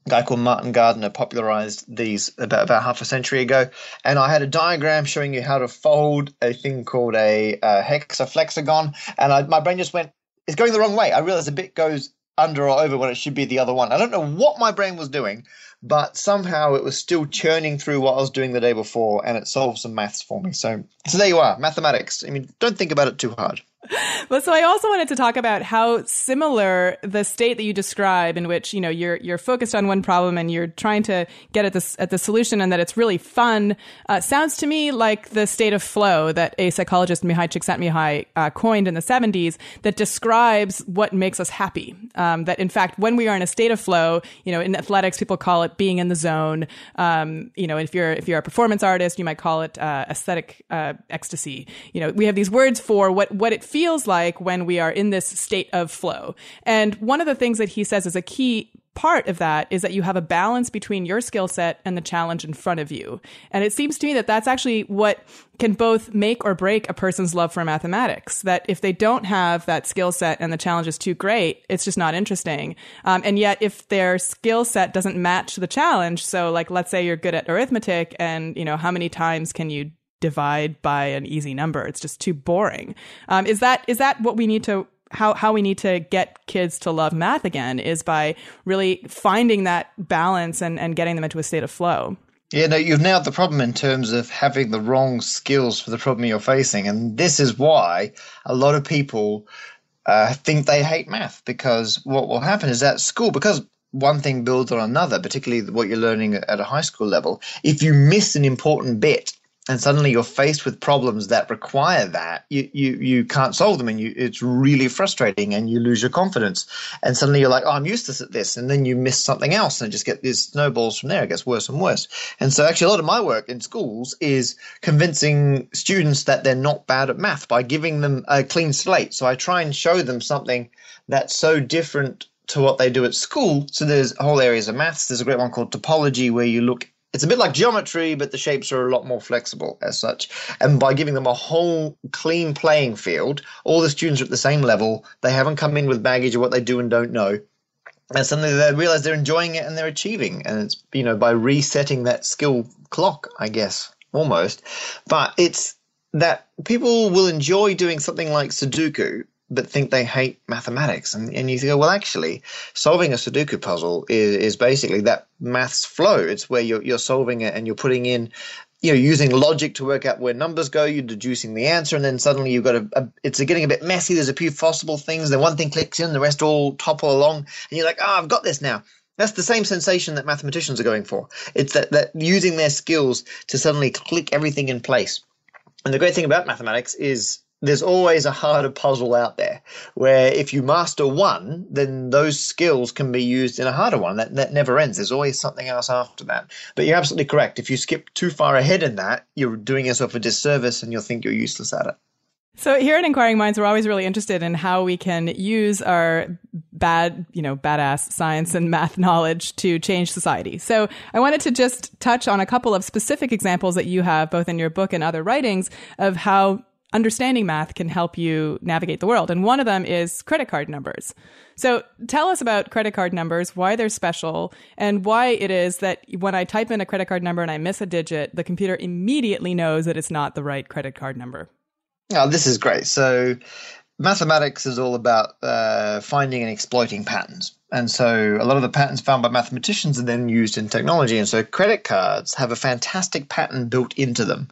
a guy called Martin Gardner popularized these about, about half a century ago. And I had a diagram showing you how to fold a thing called a, a hexaflexagon. And I, my brain just went, it's going the wrong way. I realized a bit goes under or over when it should be the other one. I don't know what my brain was doing, but somehow it was still churning through what I was doing the day before and it solved some maths for me. So, so there you are, mathematics. I mean, don't think about it too hard. Well, so I also wanted to talk about how similar the state that you describe, in which you know you're you're focused on one problem and you're trying to get at this at the solution, and that it's really fun, uh, sounds to me like the state of flow that a psychologist Mihai Csikszentmihalyi uh, coined in the '70s, that describes what makes us happy. Um, that in fact, when we are in a state of flow, you know, in athletics, people call it being in the zone. Um, you know, if you're if you're a performance artist, you might call it uh, aesthetic uh, ecstasy. You know, we have these words for what what it feels like when we are in this state of flow. And one of the things that he says is a key part of that is that you have a balance between your skill set and the challenge in front of you. And it seems to me that that's actually what can both make or break a person's love for mathematics. That if they don't have that skill set and the challenge is too great, it's just not interesting. Um, and yet, if their skill set doesn't match the challenge, so like let's say you're good at arithmetic, and you know how many times can you divide by an easy number. It's just too boring. Um, is that is that what we need to how how we need to get kids to love math again is by really finding that balance and, and getting them into a state of flow. Yeah, no, you've nailed the problem in terms of having the wrong skills for the problem you're facing. And this is why a lot of people uh, think they hate math because what will happen is at school, because one thing builds on another, particularly what you're learning at a high school level, if you miss an important bit, and suddenly you're faced with problems that require that you you, you can't solve them and you it's really frustrating and you lose your confidence and suddenly you're like oh i'm useless at this and then you miss something else and just get these snowballs from there it gets worse and worse and so actually a lot of my work in schools is convincing students that they're not bad at math by giving them a clean slate so i try and show them something that's so different to what they do at school. So there's whole areas of maths. There's a great one called topology where you look it's a bit like geometry, but the shapes are a lot more flexible as such. And by giving them a whole clean playing field, all the students are at the same level. They haven't come in with baggage of what they do and don't know. And suddenly they realize they're enjoying it and they're achieving. And it's, you know, by resetting that skill clock, I guess, almost. But it's that people will enjoy doing something like Sudoku but think they hate mathematics. And, and you go, well, actually, solving a Sudoku puzzle is, is basically that maths flow. It's where you're, you're solving it and you're putting in, you know, using logic to work out where numbers go, you're deducing the answer, and then suddenly you've got a, a it's getting a bit messy. There's a few possible things. Then one thing clicks in, the rest all topple along, and you're like, oh, I've got this now. That's the same sensation that mathematicians are going for. It's that, that using their skills to suddenly click everything in place. And the great thing about mathematics is there's always a harder puzzle out there where if you master one, then those skills can be used in a harder one. That, that never ends. There's always something else after that. But you're absolutely correct. If you skip too far ahead in that, you're doing yourself a disservice and you'll think you're useless at it. So here at Inquiring Minds, we're always really interested in how we can use our bad, you know, badass science and math knowledge to change society. So I wanted to just touch on a couple of specific examples that you have both in your book and other writings of how understanding math can help you navigate the world. And one of them is credit card numbers. So tell us about credit card numbers, why they're special, and why it is that when I type in a credit card number and I miss a digit, the computer immediately knows that it's not the right credit card number. Oh, this is great. So mathematics is all about uh, finding and exploiting patterns. And so a lot of the patterns found by mathematicians are then used in technology. And so credit cards have a fantastic pattern built into them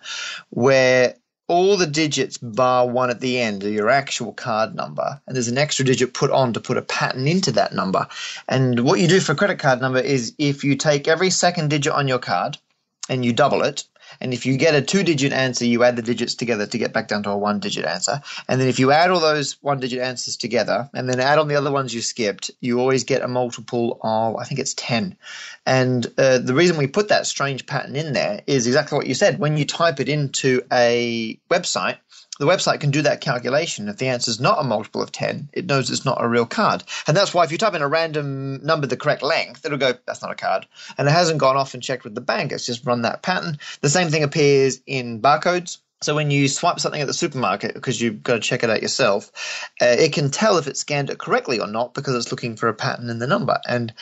where all the digits bar one at the end are your actual card number, and there's an extra digit put on to put a pattern into that number. And what you do for credit card number is if you take every second digit on your card and you double it, And if you get a two digit answer, you add the digits together to get back down to a one digit answer. And then if you add all those one digit answers together and then add on the other ones you skipped, you always get a multiple of, I think it's 10. And uh, the reason we put that strange pattern in there is exactly what you said. When you type it into a website, the website can do that calculation. If the answer is not a multiple of 10, it knows it's not a real card. And that's why if you type in a random number the correct length, it'll go, that's not a card. And it hasn't gone off and checked with the bank. It's just run that pattern. The same thing appears in barcodes. So when you swipe something at the supermarket because you've got to check it out yourself, uh, it can tell if it scanned it correctly or not because it's looking for a pattern in the number. And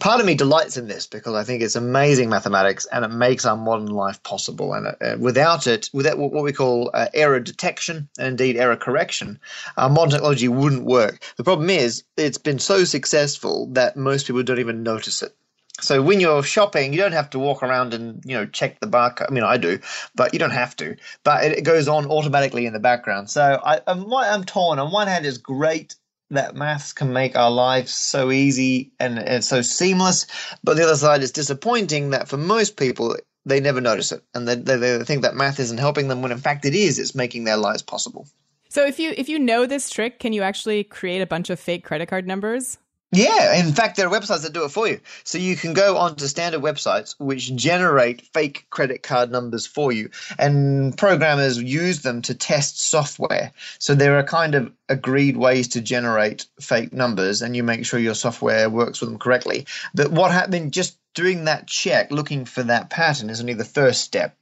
part of me delights in this because I think it's amazing mathematics and it makes our modern life possible. And uh, without it, without what we call uh, error detection and indeed error correction, our modern technology wouldn't work. The problem is it's been so successful that most people don't even notice it. So when you're shopping, you don't have to walk around and you know check the barcode. I mean, I do, but you don't have to. But it, goes on automatically in the background. So I, I'm, I'm torn. On one hand, it's great that maths can make our lives so easy and, and so seamless. But the other side is disappointing that for most people, they never notice it and they, they, they think that math isn't helping them when in fact it is. It's making their lives possible. So if you if you know this trick, can you actually create a bunch of fake credit card numbers? Yeah, in fact, there are websites that do it for you. So you can go onto standard websites which generate fake credit card numbers for you, and programmers use them to test software. So there are kind of agreed ways to generate fake numbers, and you make sure your software works with them correctly. But what happened just doing that check, looking for that pattern, is only the first step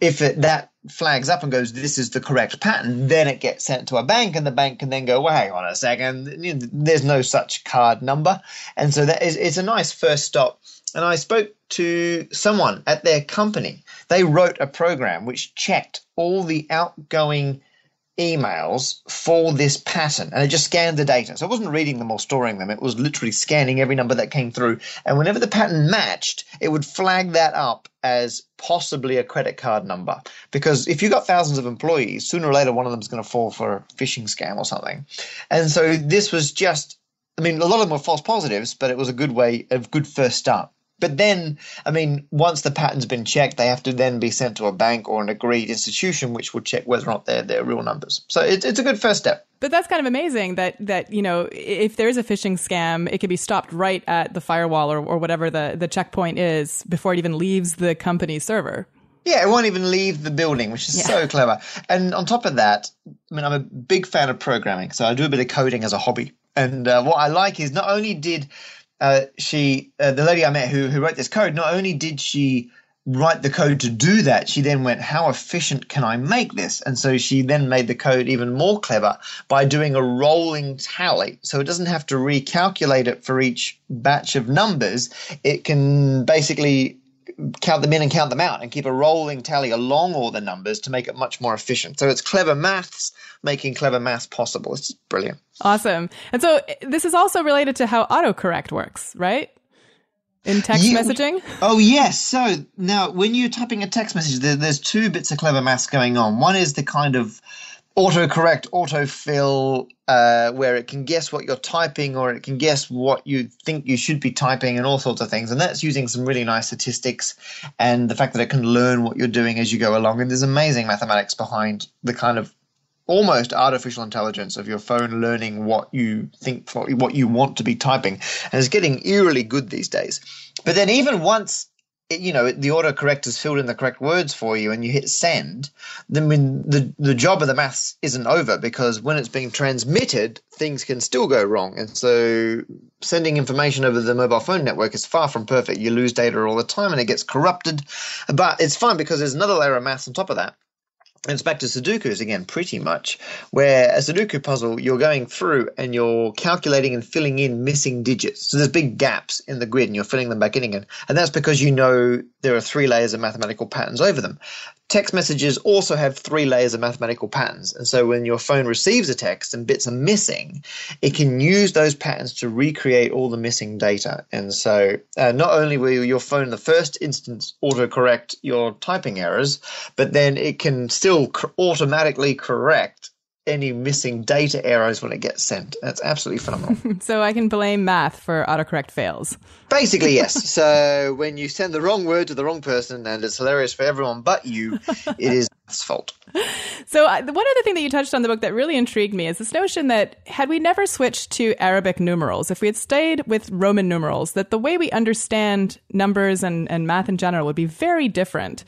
if it, that flags up and goes, this is the correct pattern, then it gets sent to a bank, and the bank can then go, well, hang on a second, there's no such card number, and so that is it's a nice first stop. And I spoke to someone at their company. They wrote a program which checked all the outgoing emails for this pattern and it just scanned the data. So it wasn't reading them or storing them. It was literally scanning every number that came through. And whenever the pattern matched, it would flag that up as possibly a credit card number. Because if you've got thousands of employees, sooner or later one of them is going to fall for a phishing scam or something. And so this was just, I mean, a lot of them were false positives, but it was a good way, a good first start. But then, I mean, once the pattern's been checked, they have to then be sent to a bank or an agreed institution, which will check whether or not they're, they're real numbers. So it, it's a good first step. But that's kind of amazing that that you know if there is a phishing scam, it can be stopped right at the firewall or, or whatever the, the checkpoint is before it even leaves the company server. Yeah, it won't even leave the building, which is yeah. so clever. And on top of that, I mean, I'm a big fan of programming, so I do a bit of coding as a hobby. And uh, what I like is not only did uh, she, uh, the lady I met who, who wrote this code, not only did she write the code to do that, she then went, How efficient can I make this? And so she then made the code even more clever by doing a rolling tally. So it doesn't have to recalculate it for each batch of numbers. It can basically count them in and count them out and keep a rolling tally along all the numbers to make it much more efficient. So it's clever maths making clever math possible. It's just brilliant. Awesome. And so this is also related to how autocorrect works, right? In text yeah. messaging? Oh, yes. So now when you're typing a text message, there, there's two bits of clever maths going on. One is the kind of autocorrect, autofill, uh, where it can guess what you're typing or it can guess what you think you should be typing and all sorts of things. And that's using some really nice statistics and the fact that it can learn what you're doing as you go along. And there's amazing mathematics behind the kind of almost artificial intelligence of your phone learning what you think what you want to be typing and it's getting eerily good these days. But then even once you know the autocorrect has filled in the correct words for you and you hit send then when the the job of the maths isn't over because when it's being transmitted things can still go wrong. And so sending information over the mobile phone network is far from perfect. You lose data all the time and it gets corrupted. But it's fine because there's another layer of maths on top of that it's back to Sudokus again, pretty much, where a Sudoku puzzle, you're going through and you're calculating and filling in missing digits. So there's big gaps in the grid and you're filling them back in again. And that's because you know there are three layers of mathematical patterns over them. Text messages also have three layers of mathematical patterns. And so when your phone receives a text and bits are missing, it can use those patterns to recreate all the missing data. And so uh, not only will your phone, in the first instance, autocorrect your typing errors, but then it can still cr- automatically correct any missing data errors when it gets sent. That's absolutely phenomenal. so I can blame math for autocorrect fails. Basically, yes. so when you send the wrong word to the wrong person and it's hilarious for everyone but you, it is math's fault. So uh, one other thing that you touched on the book that really intrigued me is this notion that had we never switched to Arabic numerals, if we had stayed with Roman numerals, that the way we understand numbers and, and math in general would be very different.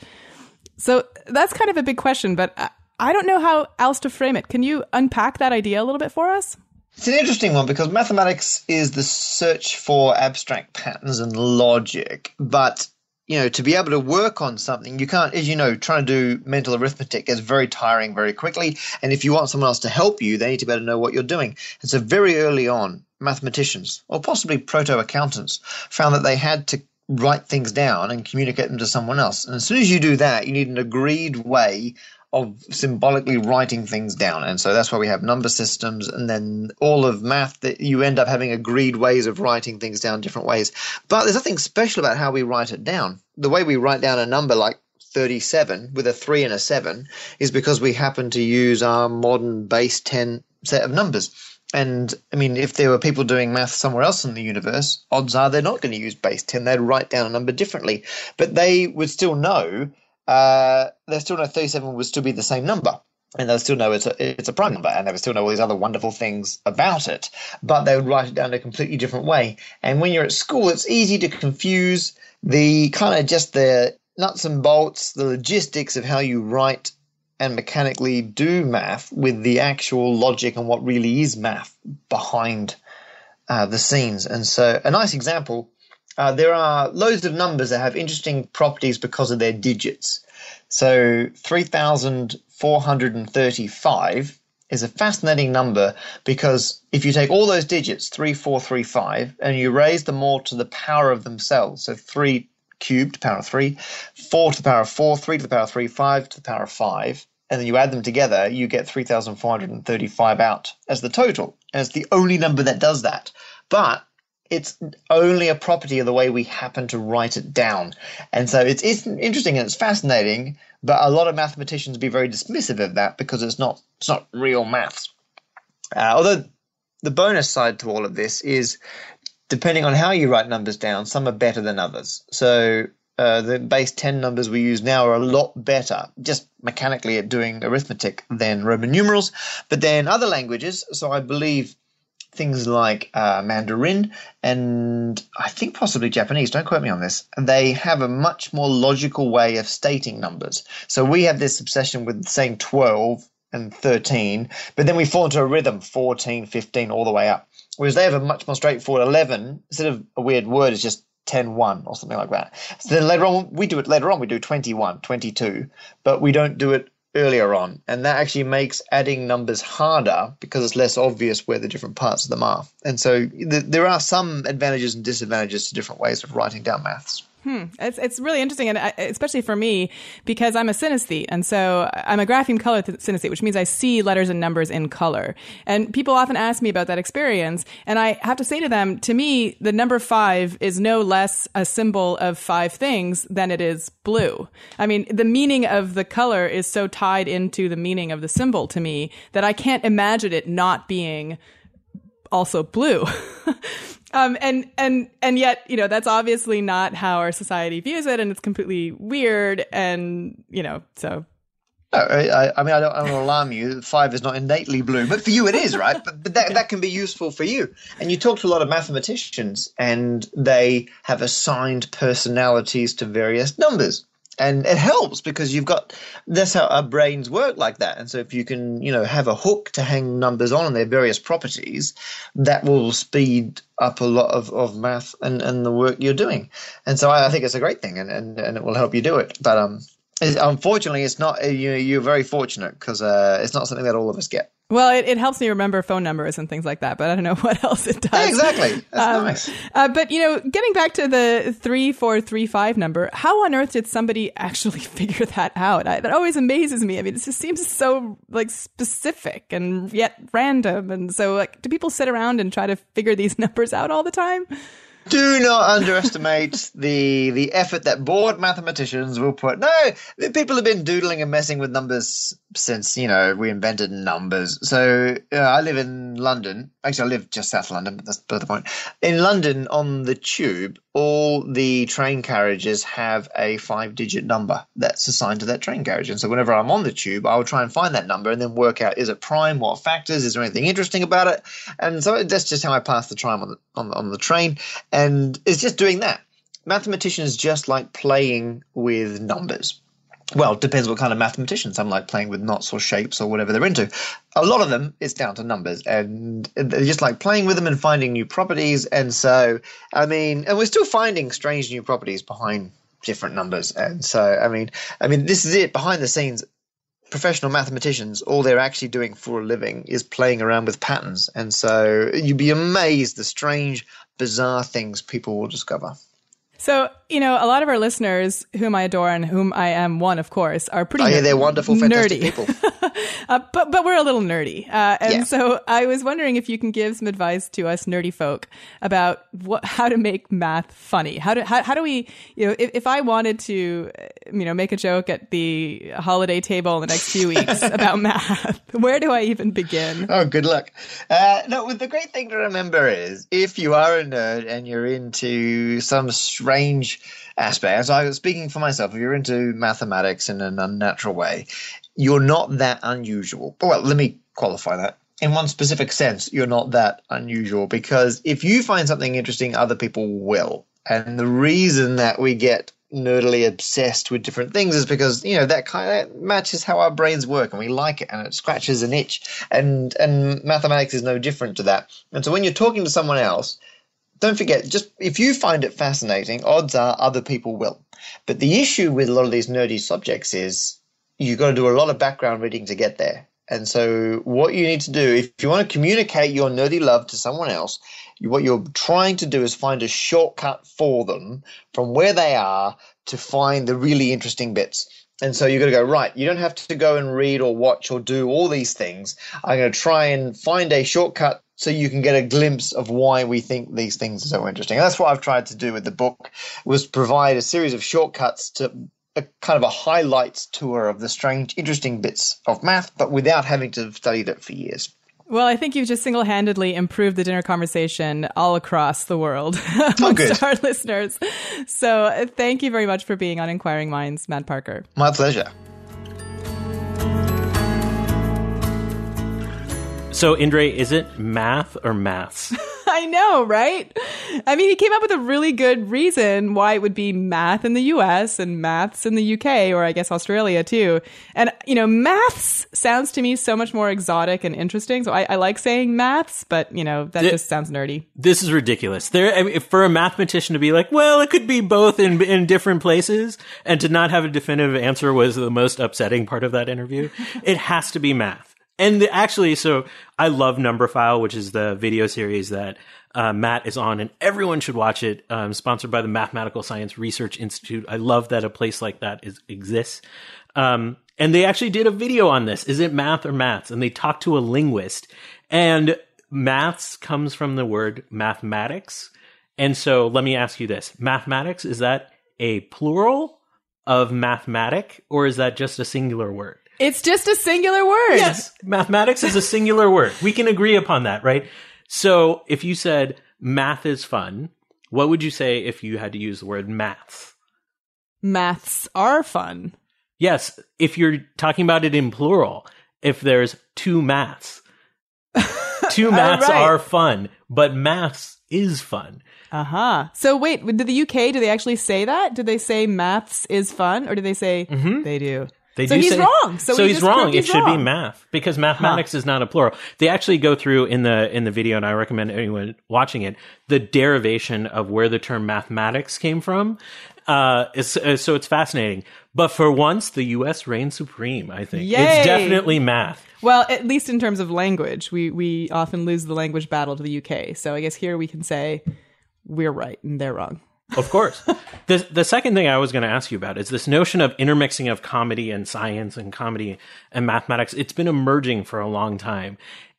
So that's kind of a big question, but I don't know how else to frame it. Can you unpack that idea a little bit for us? It's an interesting one because mathematics is the search for abstract patterns and logic, but you know, to be able to work on something, you can't, as you know, trying to do mental arithmetic is very tiring very quickly. And if you want someone else to help you, they need to be able to know what you're doing. And so, very early on, mathematicians, or possibly proto accountants, found that they had to write things down and communicate them to someone else. And as soon as you do that, you need an agreed way of symbolically writing things down. And so that's why we have number systems and then all of math that you end up having agreed ways of writing things down different ways. But there's nothing special about how we write it down. The way we write down a number like 37 with a 3 and a 7 is because we happen to use our modern base 10 set of numbers. And I mean, if there were people doing math somewhere else in the universe, odds are they're not going to use base 10. They'd write down a number differently. But they would still know uh, they still know 37 would still be the same number. And they'll still know it's a, it's a prime number, and they would still know all these other wonderful things about it, but they would write it down a completely different way. And when you're at school, it's easy to confuse the kind of just the nuts and bolts, the logistics of how you write and mechanically do math with the actual logic and what really is math behind uh, the scenes. And so, a nice example uh, there are loads of numbers that have interesting properties because of their digits. So 3,435 is a fascinating number because if you take all those digits, 3435, and you raise them all to the power of themselves, so 3 cubed, power of 3, 4 to the power of 4, 3 to the power of 3, 5 to the power of 5, and then you add them together, you get 3,435 out as the total. And it's the only number that does that. But it's only a property of the way we happen to write it down. And so it's, it's interesting and it's fascinating, but a lot of mathematicians be very dismissive of that because it's not it's not real maths. Uh, although the bonus side to all of this is depending on how you write numbers down, some are better than others. So uh, the base 10 numbers we use now are a lot better just mechanically at doing arithmetic than Roman numerals. But then other languages, so I believe things like uh, Mandarin and I think possibly Japanese, don't quote me on this, they have a much more logical way of stating numbers. So we have this obsession with saying 12 and 13, but then we fall into a rhythm 14, 15, all the way up. Whereas they have a much more straightforward 11, instead of a weird word, it's just 10 1 or something like that. So then later on, we do it later on, we do 21, 22, but we don't do it earlier on. And that actually makes adding numbers harder because it's less obvious where the different parts of them are. And so th- there are some advantages and disadvantages to different ways of writing down maths. Hmm. It's, it's really interesting, and especially for me, because I'm a synesthete. And so I'm a grapheme color synesthete, which means I see letters and numbers in color. And people often ask me about that experience. And I have to say to them, to me, the number five is no less a symbol of five things than it is blue. I mean, the meaning of the color is so tied into the meaning of the symbol to me that I can't imagine it not being also blue. Um, and and and yet, you know, that's obviously not how our society views it, and it's completely weird. And you know, so I, I, mean, I don't, I don't want to alarm you. Five is not innately blue, but for you it is, right? But, but that, that can be useful for you. And you talk to a lot of mathematicians, and they have assigned personalities to various numbers and it helps because you've got that's how our brains work like that. And so if you can you know have a hook to hang numbers on and their various properties that will speed up a lot of, of math and, and the work you're doing. And so I, I think it's a great thing and, and, and it will help you do it. But um unfortunately it's not you you're very fortunate because uh, it's not something that all of us get well, it, it helps me remember phone numbers and things like that, but I don't know what else it does. Yeah, exactly. That's um, nice. Uh, but, you know, getting back to the 3435 number, how on earth did somebody actually figure that out? I, that always amazes me. I mean, it just seems so, like, specific and yet random. And so, like, do people sit around and try to figure these numbers out all the time? Do not underestimate the the effort that bored mathematicians will put. No, people have been doodling and messing with numbers since you know we invented numbers. So uh, I live in London. Actually, I live just south of London, but that's the point. In London, on the tube, all the train carriages have a five-digit number that's assigned to that train carriage. And so whenever I'm on the tube, I will try and find that number and then work out is it prime, what factors, is there anything interesting about it? And so that's just how I pass the time on the on, on the train, and it's just doing that. Mathematicians just like playing with numbers well, it depends what kind of mathematician. Some like playing with knots or shapes or whatever they're into. A lot of them, it's down to numbers, and they're just like playing with them and finding new properties. And so, I mean, and we're still finding strange new properties behind different numbers. And so, I mean, I mean, this is it. Behind the scenes, professional mathematicians, all they're actually doing for a living is playing around with patterns. And so, you'd be amazed the strange, bizarre things people will discover. So, you know, a lot of our listeners, whom I adore and whom I am one, of course, are pretty. Oh, yeah, they're wonderful, fantastic nerdy. people. uh, but but we're a little nerdy, uh, and Yeah. so I was wondering if you can give some advice to us nerdy folk about what how to make math funny. How do how, how do we you know if, if I wanted to you know make a joke at the holiday table in the next few weeks about math, where do I even begin? Oh, good luck. Uh, no, the great thing to remember is if you are a nerd and you're into some strange aspect, as I was speaking for myself, if you're into mathematics in an unnatural way, you're not that unusual. Well, let me qualify that. In one specific sense, you're not that unusual because if you find something interesting, other people will. And the reason that we get nerdily obsessed with different things is because you know that kind of matches how our brains work and we like it and it scratches an itch and and mathematics is no different to that and so when you're talking to someone else don't forget just if you find it fascinating odds are other people will but the issue with a lot of these nerdy subjects is you've got to do a lot of background reading to get there and so what you need to do if you want to communicate your nerdy love to someone else what you're trying to do is find a shortcut for them from where they are to find the really interesting bits. And so you've got to go, right, you don't have to go and read or watch or do all these things. I'm going to try and find a shortcut so you can get a glimpse of why we think these things are so interesting. And that's what I've tried to do with the book was provide a series of shortcuts to a kind of a highlights tour of the strange, interesting bits of math, but without having to have studied it for years. Well, I think you've just single handedly improved the dinner conversation all across the world amongst Oh, our listeners. So uh, thank you very much for being on Inquiring Minds, Matt Parker. My pleasure. So, Indre, is it math or maths? I know, right? I mean, he came up with a really good reason why it would be math in the US and maths in the UK, or I guess Australia too. And, you know, maths sounds to me so much more exotic and interesting. So I, I like saying maths, but, you know, that Di- just sounds nerdy. this is ridiculous. There, I mean, for a mathematician to be like, well, it could be both in in different places, and to not have a definitive answer was the most upsetting part of that interview. it has to be math. And the, actually, so I love Numberphile, which is the video series that uh, Matt is on, and everyone should watch it. Um, sponsored by the Mathematical Science Research Institute. I love that a place like that is exists. Um, and they actually did a video on this. Is it math or maths? And they talked to a linguist. And maths comes from the word mathematics. And so let me ask you this mathematics, is that a plural of mathematic, or is that just a singular word? It's just a singular word. Yes, mathematics is a singular word. We can agree upon that, right? So if you said math is fun, what would you say if you had to use the word maths? Maths are fun. Yes, if you're talking about it in plural, if there's two maths, two maths right. are fun, but maths is fun. Uh huh. So wait, did the UK, do they actually say that? Did they say maths is fun? Or do they say they do? They So do he's say- wrong. So we he's wrong. proved It he's should be math because mathematics is not a plural. They actually go through in the in the video, and I recommend anyone watching it the derivation of where the term mathematics came from. Uh, it's, uh, so it's fascinating. But for once, the U.S. reigns supreme. I think Yay. it's definitely math. Well, at least in terms of language, we, we often lose the language battle to the UK. So I guess here we can say we're right and they're wrong. Of course. the the second thing I was going to ask you about is this notion of intermixing of comedy and science and comedy and mathematics. It's been emerging for a long time.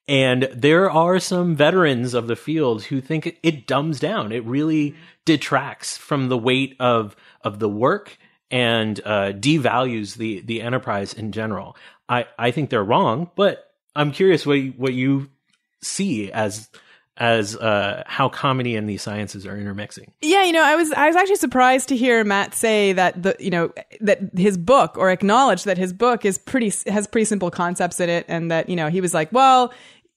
And there are some veterans of the field who think it, dumbs down. It really detracts from the weight of of the work and uh, devalues the the enterprise in general. I I think they're wrong, but I'm curious what you, what you see as as uh, how comedy and these sciences are intermixing. Yeah, you know, I was I was actually surprised to hear Matt say that the you know that his book or acknowledge that his book is pretty has pretty simple concepts in it, and that you know he was like, well,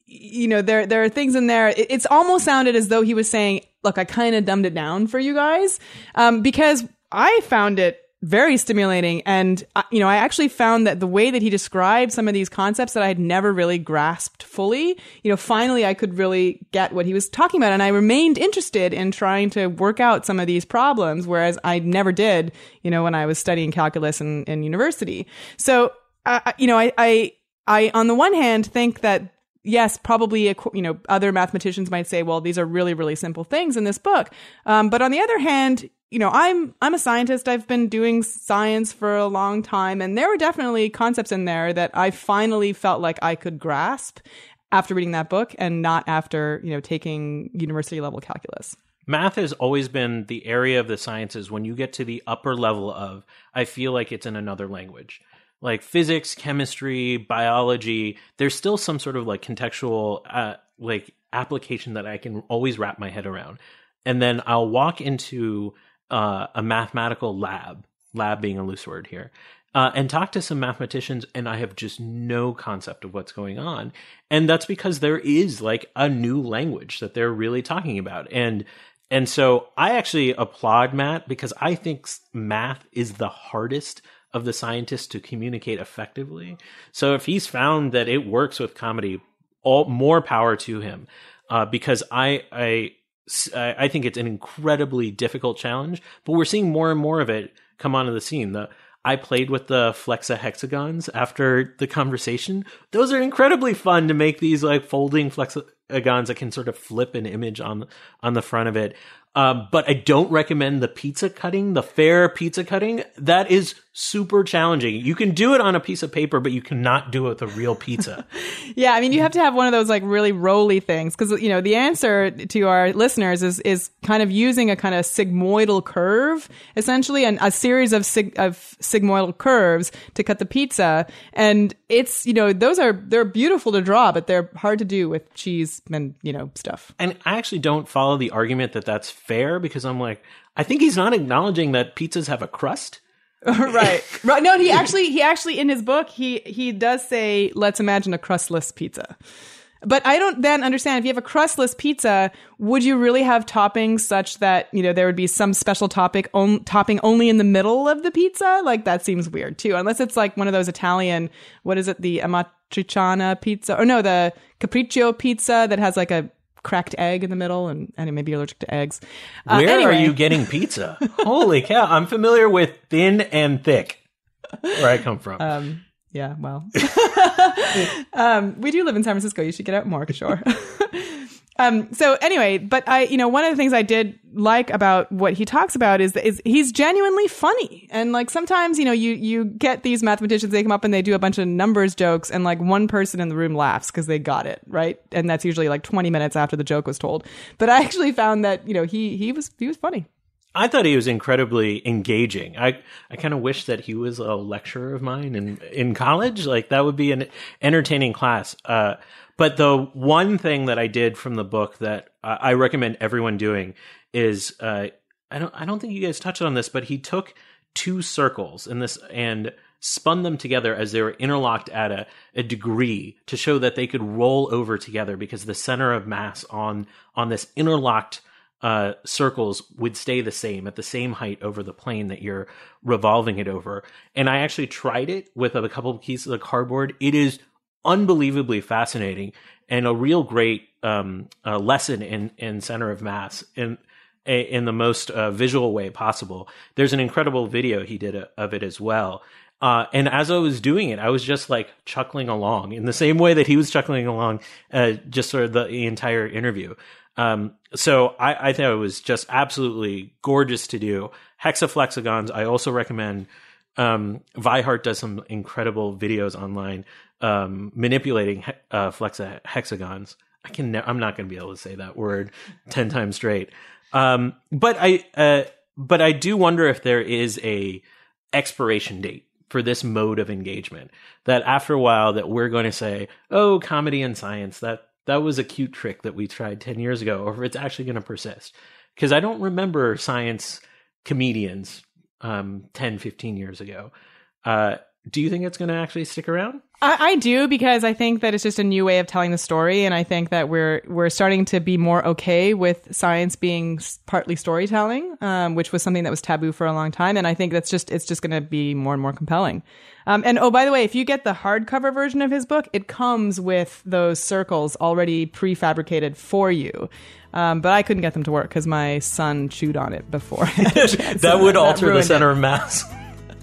you know, there there are things in there. It, it's almost sounded as though he was saying, look, I kind of dumbed it down for you guys, um, because I found it very stimulating. And, uh, you know, I actually found that the way that he described some of these concepts that I had never really grasped fully, you know, finally I could really get what he was talking about. And I remained interested in trying to work out some of these problems, whereas I never did, you know, when I was studying calculus in, in university. So, uh, you know, I, I, I, on the one hand, think that yes, probably, you know, other mathematicians might say, well, these are really, really simple things in this book. Um, but on the other hand, you know, I'm I'm a scientist. I've been doing science for a long time, and there were definitely concepts in there that I finally felt like I could grasp after reading that book, and not after you know taking university level calculus. Math has always been the area of the sciences when you get to the upper level of. I feel like it's in another language like physics, chemistry, biology, there's still some sort of like contextual uh, like application that I can always wrap my head around. And then I'll walk into uh, a mathematical lab, lab being a loose word here, uh, and talk to some mathematicians, and I have just no concept of what's going on. And that's because there is like a new language that they're really talking about. And and so I actually applaud Matt because I think math is the hardest of the scientists to communicate effectively. So if he's found that it works with comedy, all more power to him. Uh, because I I I think it's an incredibly difficult challenge, but we're seeing more and more of it come onto the scene. The I played with the Flexa hexagons after the conversation. Those are incredibly fun to make these like folding flexagons that can sort of flip an image on on the front of it. Um, but I don't recommend the pizza cutting, the fair pizza cutting. That is super challenging. You can do it on a piece of paper, but you cannot do it with a real pizza. yeah, I mean, you have to have one of those like really roly things because you know the answer to our listeners is is kind of using a kind of sigmoidal curve, essentially, and a series of sig- of sigmoidal curves to cut the pizza. And it's you know those are they're beautiful to draw, but they're hard to do with cheese and you know stuff. And I actually don't follow the argument that that's fair because I'm like, I think he's not acknowledging that pizzas have a crust. right. Right. No, he actually he actually in his book he he does say let's imagine a crustless pizza. But I don't then understand if you have a crustless pizza, would you really have toppings such that, you know, there would be some special topic on, topping only in the middle of the pizza? Like that seems weird too. Unless it's like one of those Italian, what is it, the amatriciana pizza or no, the capriccio pizza that has like a cracked egg in the middle, and, and maybe allergic to eggs. Uh, Where anyway. are you getting pizza? Holy cow! I'm familiar with thin and thick, where I come from. Um, yeah, well, um, we do live in San Francisco. You should get out more, sure. Um, so anyway, but I, you know, one of the things I did like about what he talks about is, is he's genuinely funny. And like sometimes, you know, you, you get these mathematicians, they come up and they do a bunch of numbers jokes and like one person in the room laughs because they got it, right? And that's usually like 20 minutes after the joke was told. But I actually found that, you know, he, he was, he was funny. I thought he was incredibly engaging. I I kind of wish that he was a lecturer of mine in in college. Like that would be an entertaining class. Uh, but the one thing that I did from the book that I recommend everyone doing is uh, I don't I don't think you guys touched on this, but he took two circles in this and spun them together as they were interlocked at a, a degree to show that they could roll over together because the center of mass on on this interlocked uh, circles would stay the same at the same height over the plane that you're revolving it over. And I actually tried it with a couple of pieces of cardboard. It is unbelievably fascinating and a real great um, uh, lesson in in center of mass in in the most uh, visual way possible. There's an incredible video he did of it as well. Uh, and as I was doing it, I was just like chuckling along in the same way that he was chuckling along, uh, just sort of the, the entire interview. Um, so I, I thought it was just absolutely gorgeous to do. Hexaflexagons, I also recommend um, Vihart does some incredible videos online um, manipulating he- uh, flexa hexagons. I can. Ne- I'm not going to be able to say that word ten times straight. Um, but I. Uh, but I do wonder if there is a expiration date for this mode of engagement. That after a while, that we're going to say, "Oh, comedy and science that that was a cute trick that we tried ten years ago," or if it's actually going to persist. Because I don't remember science comedians um, 10, 15 years ago. Uh, do you think it's going to actually stick around? I, I, do because I think that it's just a new way of telling the story, and I think that we're we're starting to be more okay with science being partly storytelling, um, which was something that was taboo for a long time, and I think that's just it's just going to be more and more compelling. Um, and oh, by the way, if you get the hardcover version of his book, it comes with those circles already prefabricated for you. Um, but I couldn't get them to work because my son chewed on it before. that so would alter the center it. of mass.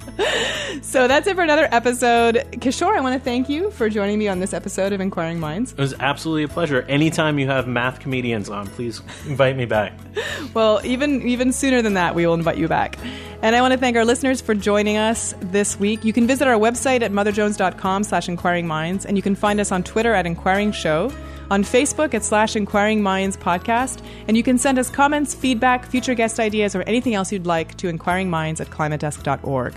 so that's it for another episode. Kishore, I want to thank you for joining me on this episode of Inquiring Minds. It was absolutely a pleasure. Anytime you have math comedians on, please invite me back. well, even even sooner than that, we will invite you back. And I want to thank our listeners for joining us this week. You can visit our website at motherjones.com slash inquiring minds, and you can find us on Twitter at Inquiring Show on Facebook at slash Inquiring Minds Podcast, and you can send us comments, feedback, future guest ideas, or anything else you'd like to inquiringminds at climatedesk.org.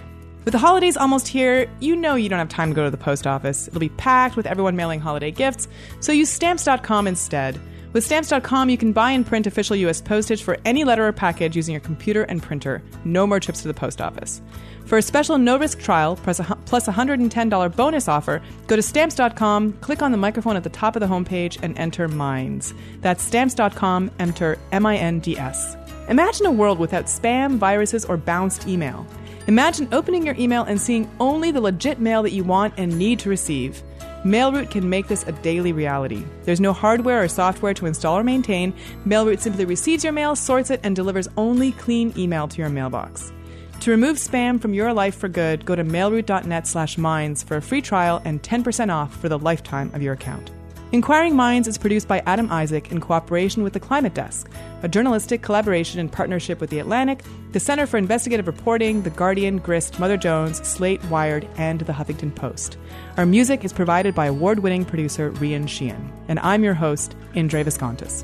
With the holidays almost here, you know you don't have time to go to the post office. It'll be packed with everyone mailing holiday gifts, so use stamps.com instead. With stamps.com, you can buy and print official U.S. postage for any letter or package using your computer and printer. No more trips to the post office. For a special no risk trial plus a $110 bonus offer, go to stamps.com, click on the microphone at the top of the homepage, and enter MINDS. That's stamps.com, enter M I N D S. Imagine a world without spam, viruses, or bounced email. Imagine opening your email and seeing only the legit mail that you want and need to receive. Mailroute can make this a daily reality. There's no hardware or software to install or maintain. Mailroute simply receives your mail, sorts it, and delivers only clean email to your mailbox. To remove spam from your life for good, go to mailroute.net slash minds for a free trial and 10% off for the lifetime of your account. Inquiring Minds is produced by Adam Isaac in cooperation with the Climate Desk, a journalistic collaboration in partnership with The Atlantic, the Center for Investigative Reporting, The Guardian, Grist, Mother Jones, Slate, Wired, and The Huffington Post. Our music is provided by award winning producer Rian Sheehan. And I'm your host, Indre Viskontas.